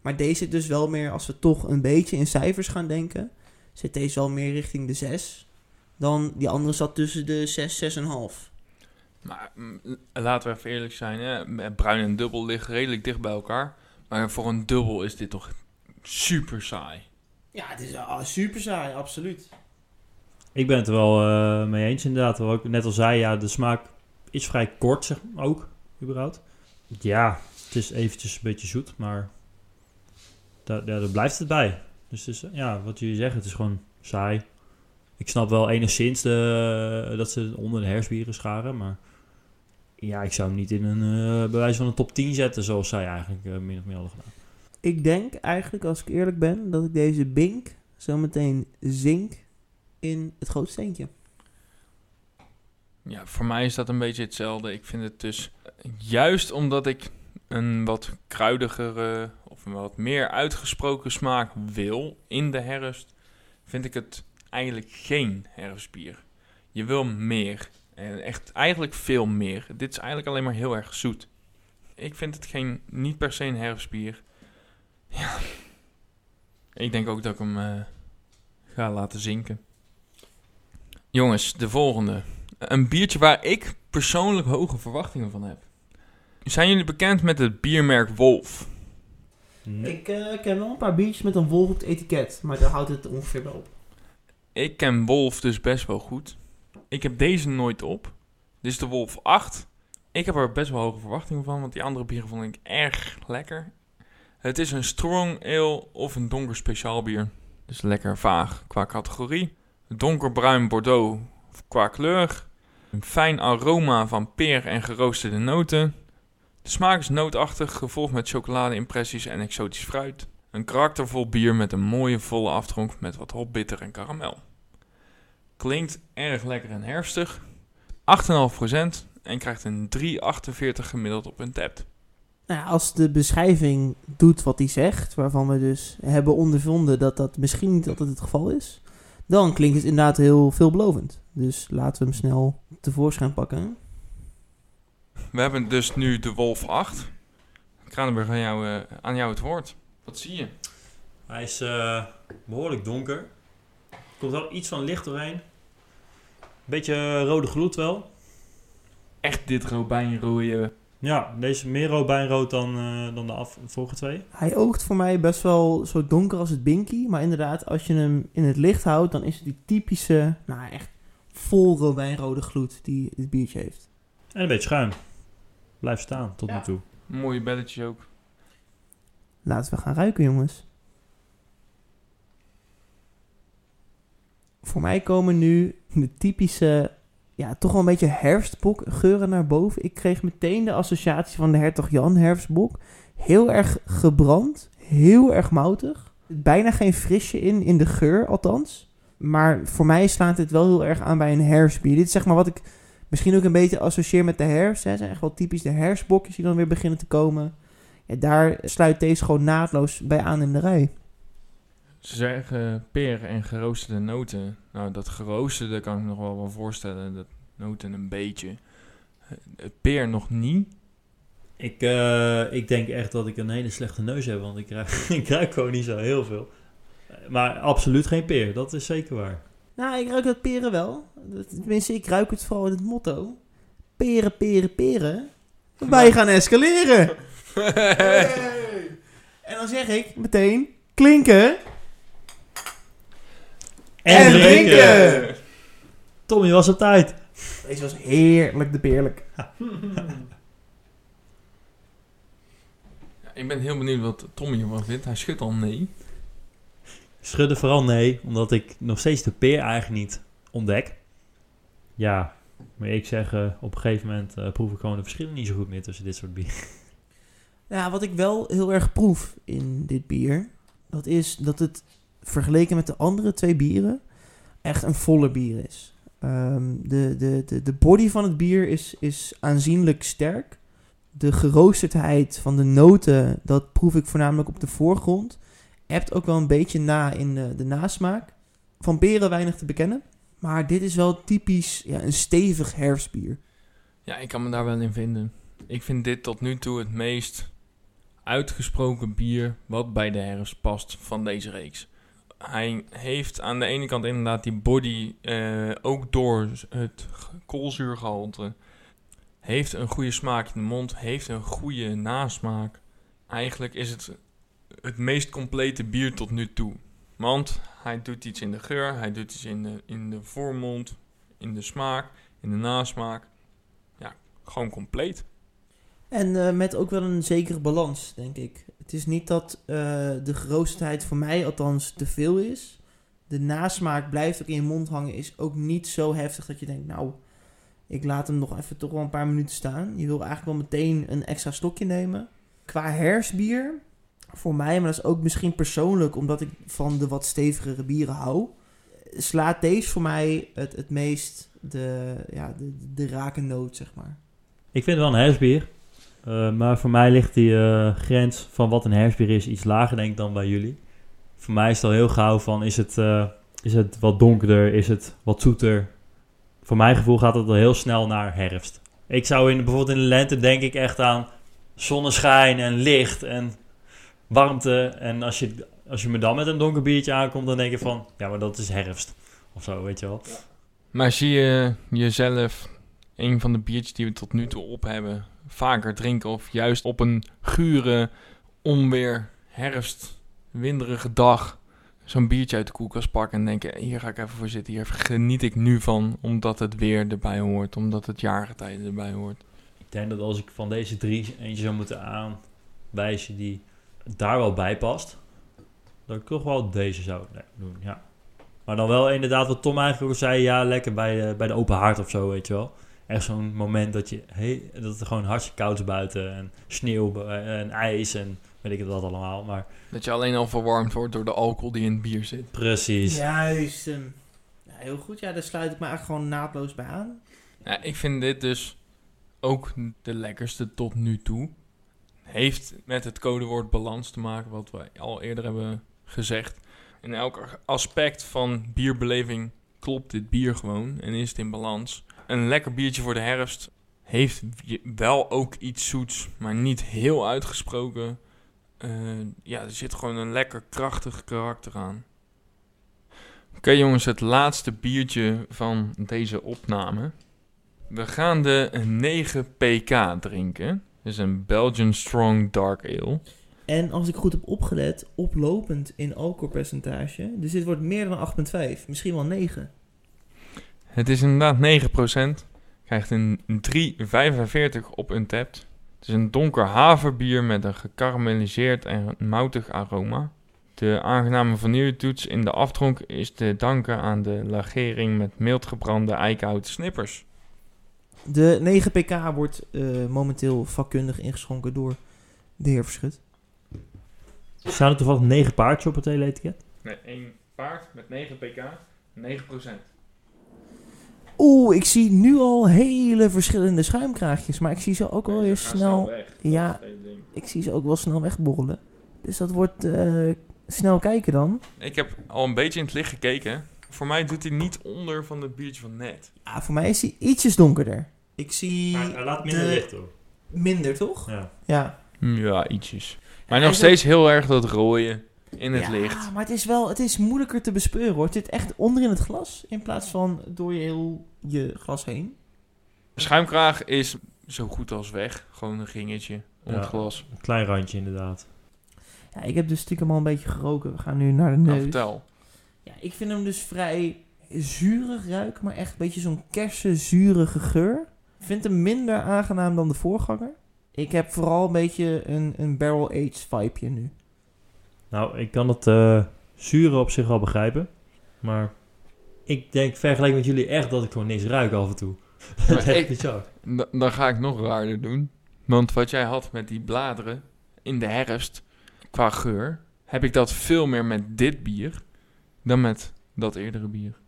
Maar deze zit dus wel meer, als we toch een beetje in cijfers gaan denken, zit deze wel meer richting de 6. Dan die andere zat tussen de 6, 6,5. Maar mm, laten we even eerlijk zijn, hè? bruin en dubbel liggen redelijk dicht bij elkaar. Maar voor een dubbel is dit toch super saai. Ja, het is super saai, absoluut. Ik ben het er wel eh, mee eens inderdaad. Wat ik net al zei, ja, de smaak is vrij kort, zeg maar, ook, überhaupt. Ja, het is eventjes een beetje zoet, maar daar, daar, daar blijft het bij. Dus het is, ja, wat jullie zeggen, het is gewoon saai. Ik snap wel enigszins de, dat ze onder de herfstbieren scharen, maar ja, ik zou hem niet in een uh, bewijs van een top 10 zetten, zoals zij eigenlijk uh, min of meer hadden gedaan. Ik denk eigenlijk, als ik eerlijk ben, dat ik deze Bink zometeen zink in het grootsteentje. Ja, voor mij is dat een beetje hetzelfde. Ik vind het dus juist omdat ik een wat kruidigere wat meer uitgesproken smaak wil in de herfst, vind ik het eigenlijk geen herfstbier. Je wil meer. En echt eigenlijk veel meer. Dit is eigenlijk alleen maar heel erg zoet. Ik vind het geen, niet per se een herfstbier. Ja. Ik denk ook dat ik hem uh, ga laten zinken. Jongens, de volgende. Een biertje waar ik persoonlijk hoge verwachtingen van heb. Zijn jullie bekend met het biermerk Wolf? Nee. Ik uh, ken wel een paar biertjes met een wolf op het etiket, maar daar houdt het ongeveer wel op. Ik ken Wolf dus best wel goed. Ik heb deze nooit op. Dit is de Wolf 8. Ik heb er best wel hoge verwachtingen van, want die andere bieren vond ik erg lekker. Het is een strong ale of een donker speciaal bier. Dus lekker vaag qua categorie. Donkerbruin Bordeaux qua kleur. Een fijn aroma van peer en geroosterde noten. De smaak is nootachtig, gevolgd met chocoladeimpressies en exotisch fruit. Een karaktervol bier met een mooie volle aftronk met wat hopbitter en karamel. Klinkt erg lekker en herfstig. 8,5% en krijgt een 3,48 gemiddeld op een tap. Nou, als de beschrijving doet wat hij zegt, waarvan we dus hebben ondervonden dat dat misschien niet altijd het geval is, dan klinkt het inderdaad heel veelbelovend. Dus laten we hem snel tevoorschijn pakken. We hebben dus nu de Wolf 8. Kranenburg, aan jou, uh, aan jou het woord. Wat zie je? Hij is uh, behoorlijk donker. Er komt wel iets van licht doorheen. Beetje rode gloed wel. Echt dit robijnrode. Ja, deze meer robijnrood dan, uh, dan de af, vorige twee. Hij oogt voor mij best wel zo donker als het Binky. Maar inderdaad, als je hem in het licht houdt, dan is het die typische, nou echt vol robijnrode gloed die het biertje heeft. En een beetje schuim. Blijft staan tot Ja. nu toe. Mooie belletjes ook. Laten we gaan ruiken, jongens. Voor mij komen nu de typische, ja, toch wel een beetje herfstbok geuren naar boven. Ik kreeg meteen de associatie van de Hertog Jan herfstbok. Heel erg gebrand, heel erg moutig. Bijna geen frisje in, in de geur althans. Maar voor mij slaat dit wel heel erg aan bij een herfstbier. Dit is zeg maar wat ik misschien ook een beetje associeer met de herfst. Hè. Het zijn echt wel typisch de herfstbokjes die dan weer beginnen te komen. Ja, daar sluit deze gewoon naadloos bij aan in de rij. Ze zeggen peer en geroosterde noten. Nou, dat geroosterde kan ik me nog wel wel voorstellen. Dat noten een beetje. Eh, peer nog niet. Ik, eh, ik denk echt dat ik een hele slechte neus heb, want ik ruik, ik ruik gewoon niet zo heel veel. Maar absoluut geen peer, dat is zeker waar. Nou, ik ruik dat peren wel. Dat- Tenminste, ik ruik het vooral in het motto. Peren, peren, peren. Wij gaan escaleren. En dan zeg ik meteen, klinken. En drinken! Tommy was op tijd. Deze was heerlijk de peerlijk. Ja, ik ben heel benieuwd wat Tommy hiervan vindt. Hij schudt al nee. Schudden vooral nee, omdat ik nog steeds de peer eigenlijk niet ontdek. Ja, maar ik zeg, eh, op een gegeven moment eh, proef ik gewoon de verschillen niet zo goed meer tussen dit soort bier. Ja, wat ik wel heel erg proef in dit bier, dat is dat het vergeleken met de andere twee bieren echt een voller bier is. Ehm, de, de, de, de body van het bier is, is aanzienlijk sterk. De geroosterdheid van de noten, dat proef ik voornamelijk op de voorgrond. Hebt ook wel een beetje na in de, de nasmaak. Van peren weinig te bekennen. Maar dit is wel typisch ja, een stevig herfstbier. Ja, ik kan me daar wel in vinden. Ik vind dit tot nu toe het meest uitgesproken bier wat bij de herfst past van deze reeks. Hij heeft aan de ene kant inderdaad die body, eh, ook door het koolzuurgehalte, heeft een goede smaak in de mond, heeft een goede nasmaak. Eigenlijk is het het meest complete bier tot nu toe. Want hij doet iets in de geur, hij doet iets in de, in de voormond, in de smaak, in de nasmaak. Ja, gewoon compleet. En eh, met ook wel een zekere balans, denk ik. Het is niet dat eh, de geroosterdheid voor mij althans te veel is. De nasmaak blijft ook in je mond hangen. Is ook niet zo heftig dat je denkt, nou, ik laat hem nog even toch wel een paar minuten staan. Je wil eigenlijk wel meteen een extra stokje nemen. Qua hersbier, voor mij, maar dat is ook misschien persoonlijk, omdat ik van de wat stevigere bieren hou. Slaat deze voor mij het, het meest de, ja, de, de rake noot, zeg maar. Ik vind het wel een hersbier. Eh, maar voor mij ligt die eh, grens van wat een hersbier is iets lager denk ik dan bij jullie. Voor mij is het al heel gauw van is het, eh, is het wat donkerder, is het wat zoeter. Voor mijn gevoel gaat het al heel snel naar herfst. Ik zou in, bijvoorbeeld in de lente denk ik echt aan zonneschijn en licht en warmte. En als je, als je me dan met een donker biertje aankomt, dan denk je van ja, maar dat is herfst. Of zo, weet je wel. Maar zie je jezelf een van de biertjes die we tot nu toe op hebben vaker drinken of juist op een gure, onweer, herfst, winderige dag zo'n biertje uit de koelkast pakken en denken, hier ga ik even voor zitten, hier geniet ik nu van, omdat het weer erbij hoort, omdat het jaargetijde erbij hoort. Ik denk dat als ik van deze drie eentje zou moeten aanwijzen die daar wel bij past, dat ik toch wel deze zou doen, ja. Maar dan wel inderdaad wat Tom eigenlijk ook zei, ja, lekker bij de, bij de open haard of zo, weet je wel. Echt zo'n moment dat, je, hey, dat het gewoon hartstikke koud is buiten en sneeuw en ijs en weet ik het wat allemaal. Maar Dat je alleen al verwarmd wordt door de alcohol die in het bier zit. precies. Juist. ehm, ja, heel goed. Ja, daar sluit ik me eigenlijk gewoon naadloos bij aan. Ja, ik vind dit dus ook de lekkerste tot nu toe. Heeft met het codewoord balans te maken, wat we al eerder hebben gezegd. In elk aspect van bierbeleving klopt dit bier gewoon en is het in balans. Een lekker biertje voor de herfst heeft wel ook iets zoets, maar niet heel uitgesproken. Eh, ja, er zit gewoon een lekker krachtig karakter aan. Oké jongens, het laatste biertje van deze opname. We gaan de 9 pk drinken. Dit is een Belgian Strong Dark Ale. En als ik goed heb opgelet, oplopend in alcoholpercentage. Dus dit wordt meer dan 8,5. Misschien wel 9. Het is inderdaad 9%. Krijgt een 3,45 op Untapped. Het is een donker haverbier met een gekarameliseerd en moutig aroma. De aangename vanilletoets in de afdronk is te danken aan de lagering met mild gebrande eikenhouten snippers. De 9 pk wordt eh, momenteel vakkundig ingeschonken door de heer Verschut. Staan er toevallig negen paardjes op het hele etiket? Nee, één paard met 9 pk, 9%. Oeh, ik zie nu al hele verschillende schuimkraagjes. Maar ik zie ze ook wel weer snel... Ja, ik zie ze ook wel snel wegborrelen. Dus dat wordt eh, snel kijken dan. Ik heb al een beetje in het licht gekeken. Voor mij doet hij niet onder van het biertje van net. Ah, voor mij is hij ietsjes donkerder. Ik zie Hij laat minder de- licht hoor. minder, toch? Ja. Ja. Ja, ietsjes. Maar nog steeds heel erg dat rooien in het ja, licht. maar het is wel, het is moeilijker te bespeuren hoor. Het zit echt onder in het glas, in plaats van door je heel je glas heen. Schuimkraag is zo goed als weg. Gewoon een ringetje om Ja. het glas. Een klein randje inderdaad. Ja, ik heb dus stiekem al een beetje geroken. We gaan nu naar de Nou, neus. vertel. Ja, ik vind hem dus vrij zuurig ruiken, maar echt een beetje zo'n kersenzurige geur. Ik vind hem minder aangenaam dan de voorganger. Ik heb vooral een beetje een, een barrel-aged vibeje nu. Nou, ik kan het eh zure op zich wel begrijpen. Maar ik denk vergeleken met jullie echt dat ik gewoon niks ruik af en toe. dat is Maar echt ik- bizar. Da- dan ga ik nog raarder doen. Want wat jij had met die bladeren in de herfst, qua geur, heb ik dat veel meer met dit bier dan met dat eerdere bier.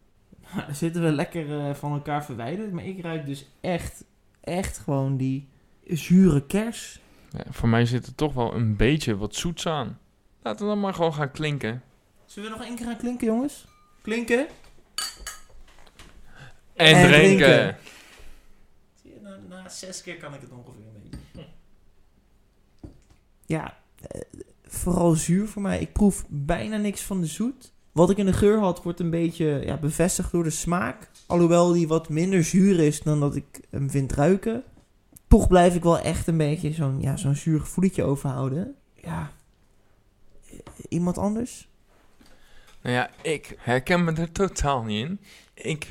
Dan zitten we lekker eh, van elkaar verwijderd. Maar ik ruik dus echt, echt gewoon die zure kers. Ja, voor mij zit er toch wel een beetje wat zoets aan. Laten we dan maar gewoon gaan klinken. Zullen we nog één keer gaan klinken, jongens? Klinken? En, En drinken. drinken. Zie je, na, na zes keer kan ik het ongeveer een beetje. Ja, eh, vooral zuur voor mij. Ik proef bijna niks van de zoet. Wat ik in de geur had, wordt een beetje ja, bevestigd door de smaak. Alhoewel die wat minder zuur is dan dat ik hem vind ruiken. Toch blijf ik wel echt een beetje zo'n ja, zo'n zuur gevoeletje overhouden. Ja. Iemand anders? Nou ja, ik herken me er totaal niet in. Ik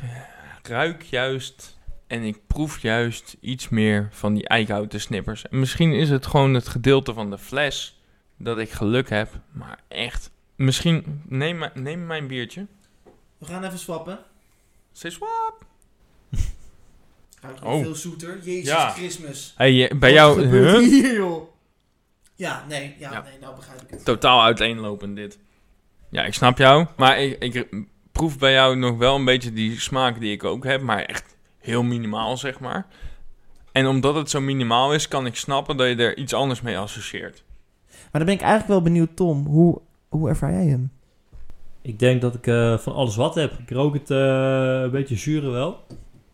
ruik juist En ik proef juist iets meer van die eikenhouten snippers. En misschien is het gewoon het gedeelte van de fles dat ik geluk heb. Maar echt. Misschien neem, neem mijn biertje. We gaan even swappen. Say swap. Ruikt Oh. veel zoeter. Jezus Ja. Christmas. Hey, bij Wat jou gebeurt huh? hier, joh? Ja, nee, ja, Ja. nee, nou begrijp ik het. totaal uiteenlopend dit. Ja, ik snap jou. Maar ik, ik proef bij jou nog wel een beetje die smaak die ik ook heb. Maar echt heel minimaal, zeg maar. En omdat het zo minimaal is, kan ik snappen dat je er iets anders mee associeert. Maar dan ben ik eigenlijk wel benieuwd, Tom. Hoe, hoe ervaar jij hem? Ik denk dat ik eh, van alles wat heb. Ik rook het eh, een beetje zure wel.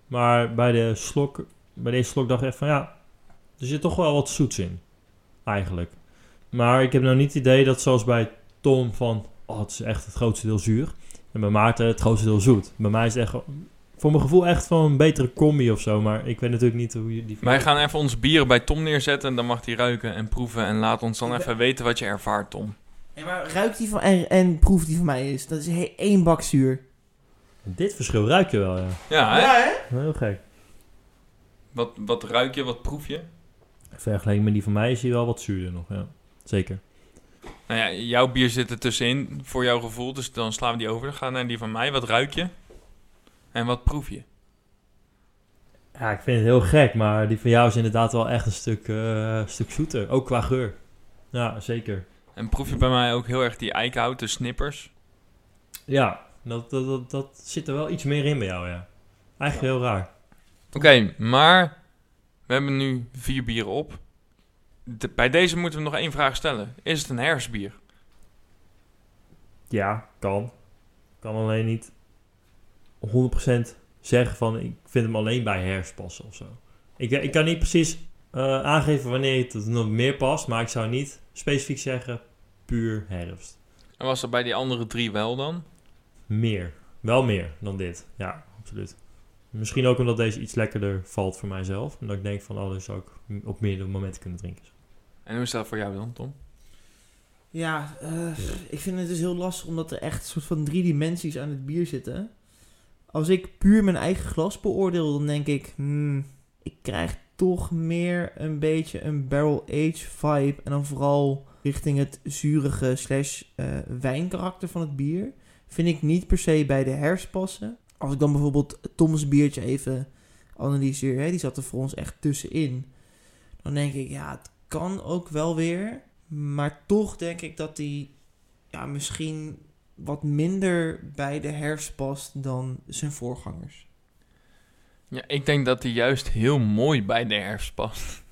Maar bij, de slok, bij deze slok dacht ik echt van ja, er zit toch wel wat zoets in. Eigenlijk. Maar ik heb nou niet het idee dat zoals bij Tom van, oh het is echt het grootste deel zuur. En bij Maarten het grootste deel zoet. Bij mij is het echt, voor mijn gevoel echt van een betere combi of zo. Maar ik weet natuurlijk niet hoe je die... Wij gaan even onze bieren bij Tom neerzetten. Dan mag hij ruiken en proeven. En laat ons dan even weten wat je ervaart, Tom. Ja, maar ruikt die van en, en proeft die van mij is? Dat is he- één bak zuur. Dit verschil ruik je wel, ja. Ja, hè? hè? Heel gek. Wat, wat ruik je, wat proef je? Vergeleken met die van mij is hij wel wat zuurder nog, ja. Zeker. Nou ja, jouw bier zit er tussenin voor jouw gevoel. Dus dan slaan we die over. Dan gaan we naar die van mij. Wat ruik je? En wat proef je? Ja, ik vind het heel gek, maar die van jou is inderdaad wel echt een stuk, eh, stuk zoeter. Ook qua geur. Ja, zeker. En proef je bij mij ook heel erg die eikenhouten snippers? Ja, dat, dat, dat, dat zit er wel iets meer in bij jou, ja. Eigenlijk heel raar. Oké, maar we hebben nu vier bieren op. De- bij deze moeten we nog één vraag stellen. Is het een herfstbier? Ja, kan. Kan alleen niet 100% zeggen van ik vind hem alleen bij herfst passen of zo. Ik, ik kan niet precies eh, aangeven wanneer het nog meer past, maar ik zou niet specifiek zeggen puur herfst. En was dat bij die andere drie wel dan? Meer. Wel meer dan dit. Ja, absoluut. Misschien ook omdat deze iets lekkerder valt voor mijzelf. En dat ik denk van, oh, dat zou ik op meerdere momenten kunnen drinken. En hoe is dat voor jou dan, Tom? Ja, eh, ik vind het dus heel lastig omdat er echt een soort van drie dimensies aan het bier zitten. Als ik puur mijn eigen glas beoordeel, dan denk ik, hmm, ik krijg toch meer een beetje een barrel-aged vibe. En dan vooral richting het zurige slash eh, wijnkarakter van het bier. Vind ik niet per se bij de herfst passen. Als ik dan bijvoorbeeld Tom's biertje even analyseer, hè, die zat er voor ons echt tussenin. Dan denk ik, ja, het kan ook wel weer. Maar toch denk ik dat die ja, misschien wat minder bij de herfst past dan zijn voorgangers. Ja, ik denk dat die juist heel mooi bij de herfst past.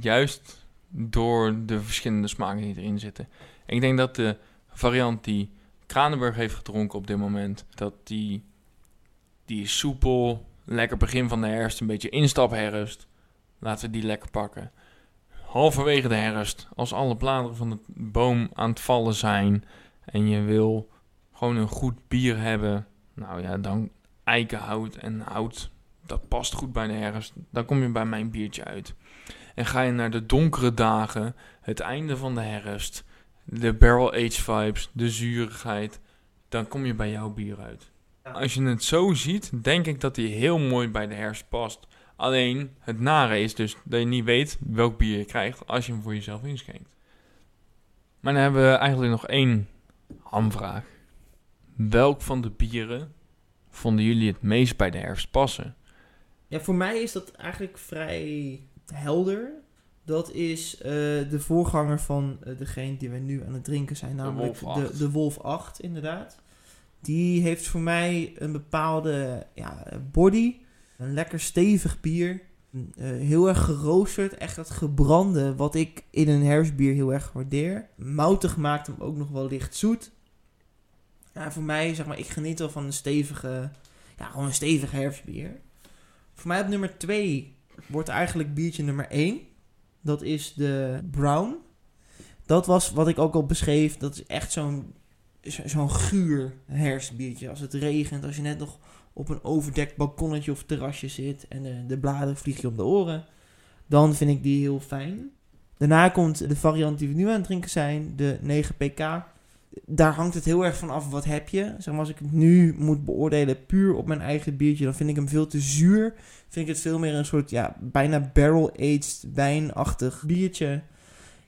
Juist door de verschillende smaken die erin zitten. Ik denk dat de variant die Kranenburg heeft gedronken op dit moment, dat die, die is soepel, lekker begin van de herfst, een beetje instapherfst. Laten we die lekker pakken. Halverwege de herfst, als alle bladeren van de boom aan het vallen zijn en je wil gewoon een goed bier hebben, nou ja, dan eikenhout en hout dat past goed bij de herfst. Dan kom je bij mijn biertje uit. En ga je naar de donkere dagen, het einde van de herfst, de barrel-aged vibes, de zurigheid, dan kom je bij jouw bier uit. Als je het zo ziet, denk ik dat die heel mooi bij de herfst past. Alleen het nare is dus dat je niet weet welk bier je krijgt als je hem voor jezelf inschenkt. Maar dan hebben we eigenlijk nog één hamvraag. Welk van de bieren vonden jullie het meest bij de herfst passen? Ja, voor mij is dat eigenlijk vrij helder. Dat is eh, de voorganger van eh, degene die we nu aan het drinken zijn, namelijk Wolf de, 8. de Wolf 8, inderdaad. Die heeft voor mij een bepaalde ja, body, een lekker stevig bier. Eh, heel erg geroosterd, echt dat gebrande, wat ik in een herfstbier heel erg waardeer. Moutig maakt hem ook nog wel licht zoet. Ja, voor mij, zeg maar, ik geniet wel van een stevige, ja, gewoon een stevig herfstbier. Voor mij op nummer 2 wordt eigenlijk biertje nummer 1. Dat is de Brown. Dat was wat ik ook al beschreef. Dat is echt zo'n zo- zo'n guur herfstbiertje. Als het regent, als je net nog op een overdekt balkonnetje of terrasje zit en de, de bladeren vliegen je om de oren. Dan vind ik die heel fijn. Daarna komt de variant die we nu aan het drinken zijn, de 9 pk. Daar hangt het heel erg van af wat heb je. Zeg maar, als ik het nu moet beoordelen puur op mijn eigen biertje, dan vind ik hem veel te zuur. Vind ik het veel meer een soort, ja, bijna barrel-aged, wijnachtig biertje.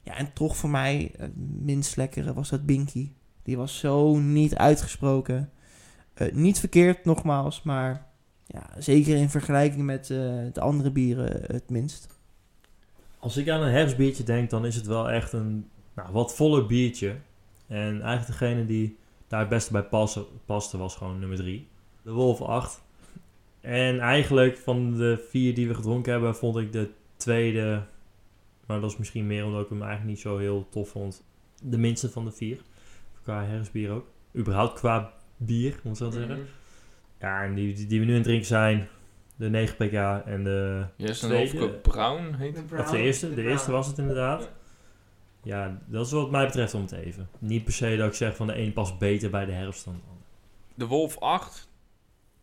Ja, en toch voor mij, het minst lekkere was dat Binky. Die was zo niet uitgesproken. Eh, niet verkeerd, nogmaals, maar ja, zeker in vergelijking met eh, de andere bieren het minst. Als ik aan een herfstbiertje denk, dan is het wel echt een nou, wat voller biertje. En eigenlijk degene die daar het beste bij paste, paste was gewoon nummer 3. De Wolf 8. En eigenlijk van de vier die we gedronken hebben, vond ik de tweede... Maar dat is misschien meer omdat ik hem eigenlijk niet zo heel tof vond. De minste van de vier. Qua herfstbier ook. Überhaupt qua bier, moet ik zo zeggen. Mhm. Ja, en die, die, die we nu aan het drinken zijn... De 9 pk en de... Hofke Brown heet het. Of de eerste, de eerste was het inderdaad. Ja, dat is wat mij betreft om het even. Niet per se dat ik zeg van de een past beter bij de herfst dan de ander. De Wolf 8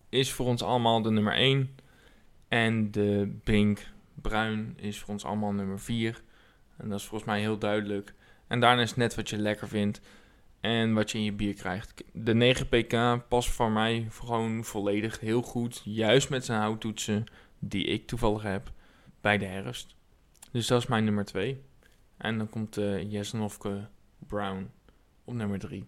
is voor ons allemaal de nummer 1. En de Brink Bruin is voor ons allemaal nummer 4. En dat is volgens mij heel duidelijk. En daarna is net wat je lekker vindt. En wat je in je bier krijgt. De 9 pk past voor mij gewoon volledig heel goed. Juist met zijn houttoetsen die ik toevallig heb bij de herfst. Dus dat is mijn nummer 2. En dan komt de Jesnofke Brown op nummer 3.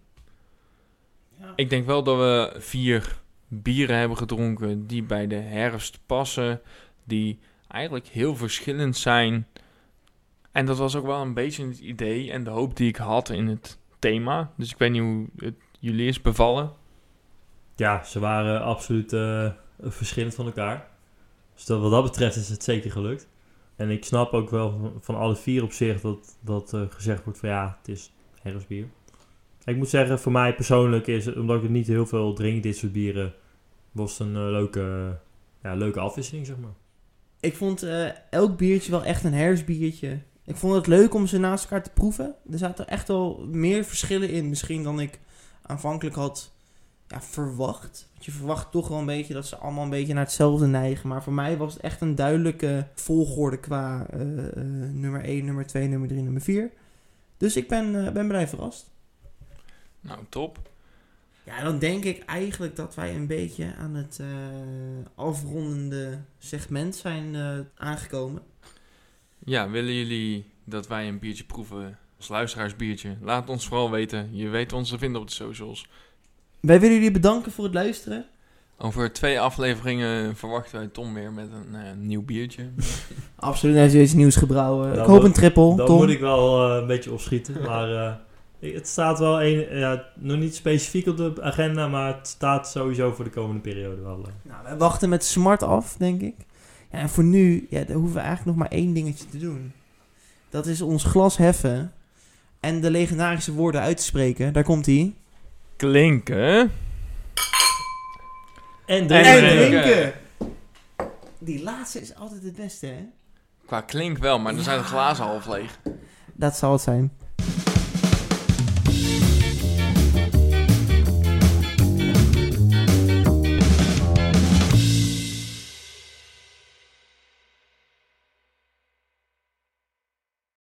Ik denk wel dat we vier bieren hebben gedronken die bij de herfst passen. Die eigenlijk heel verschillend zijn. En dat was ook wel een beetje het idee en de hoop die ik had in het thema. Dus ik weet niet hoe het jullie is bevallen. Ja, ze waren absoluut eh, verschillend van elkaar. Dus dat, wat dat betreft is het zeker gelukt. En ik snap ook wel van, alle vier op zich dat, dat eh, gezegd wordt van ja, het is herfstbier. Ik moet zeggen, voor mij persoonlijk is het, omdat ik niet heel veel drink, dit soort bieren, was het een eh, leuke, ja, leuke afwisseling, zeg maar. Ik vond eh, elk biertje wel echt een herfstbiertje. Ik vond het leuk om ze naast elkaar te proeven. Er zaten echt wel meer verschillen in, misschien dan ik aanvankelijk had ja, verwacht. Want je verwacht toch wel een beetje dat ze allemaal een beetje naar hetzelfde neigen. Maar voor mij was het echt een duidelijke volgorde qua eh, eh, nummer 1, nummer 2, nummer 3, nummer 4. Dus ik ben, eh, ben blij verrast. Nou, top. Ja, dan denk ik eigenlijk dat wij een beetje aan het afrondende segment zijn aangekomen. Ja, willen jullie dat wij een biertje proeven als luisteraarsbiertje? Laat ons vooral weten. Je weet ons te vinden op de socials. Wij willen jullie bedanken voor het luisteren. Over twee afleveringen verwachten wij Tom weer met een eh, nieuw biertje. Absoluut, hij heeft iets nieuws gebrouwen. Dan ik hoop een triple, Dan Tom. moet ik wel eh, een beetje opschieten. Maar eh, het staat wel een, ja, nog niet specifiek op de agenda, maar het staat sowieso voor de komende periode wel. Nou, wij wachten met smart af, denk ik. Ja, en voor nu, ja, dan hoeven we eigenlijk nog maar één dingetje te doen. Dat is ons glas heffen en de legendarische woorden uit te spreken. Daar komt hij. Klinken. En En drinken. En drinken. drinken! Die laatste is altijd het beste, hè? Qua klink wel, maar dan zijn de glazen half leeg. Dat zal het zijn.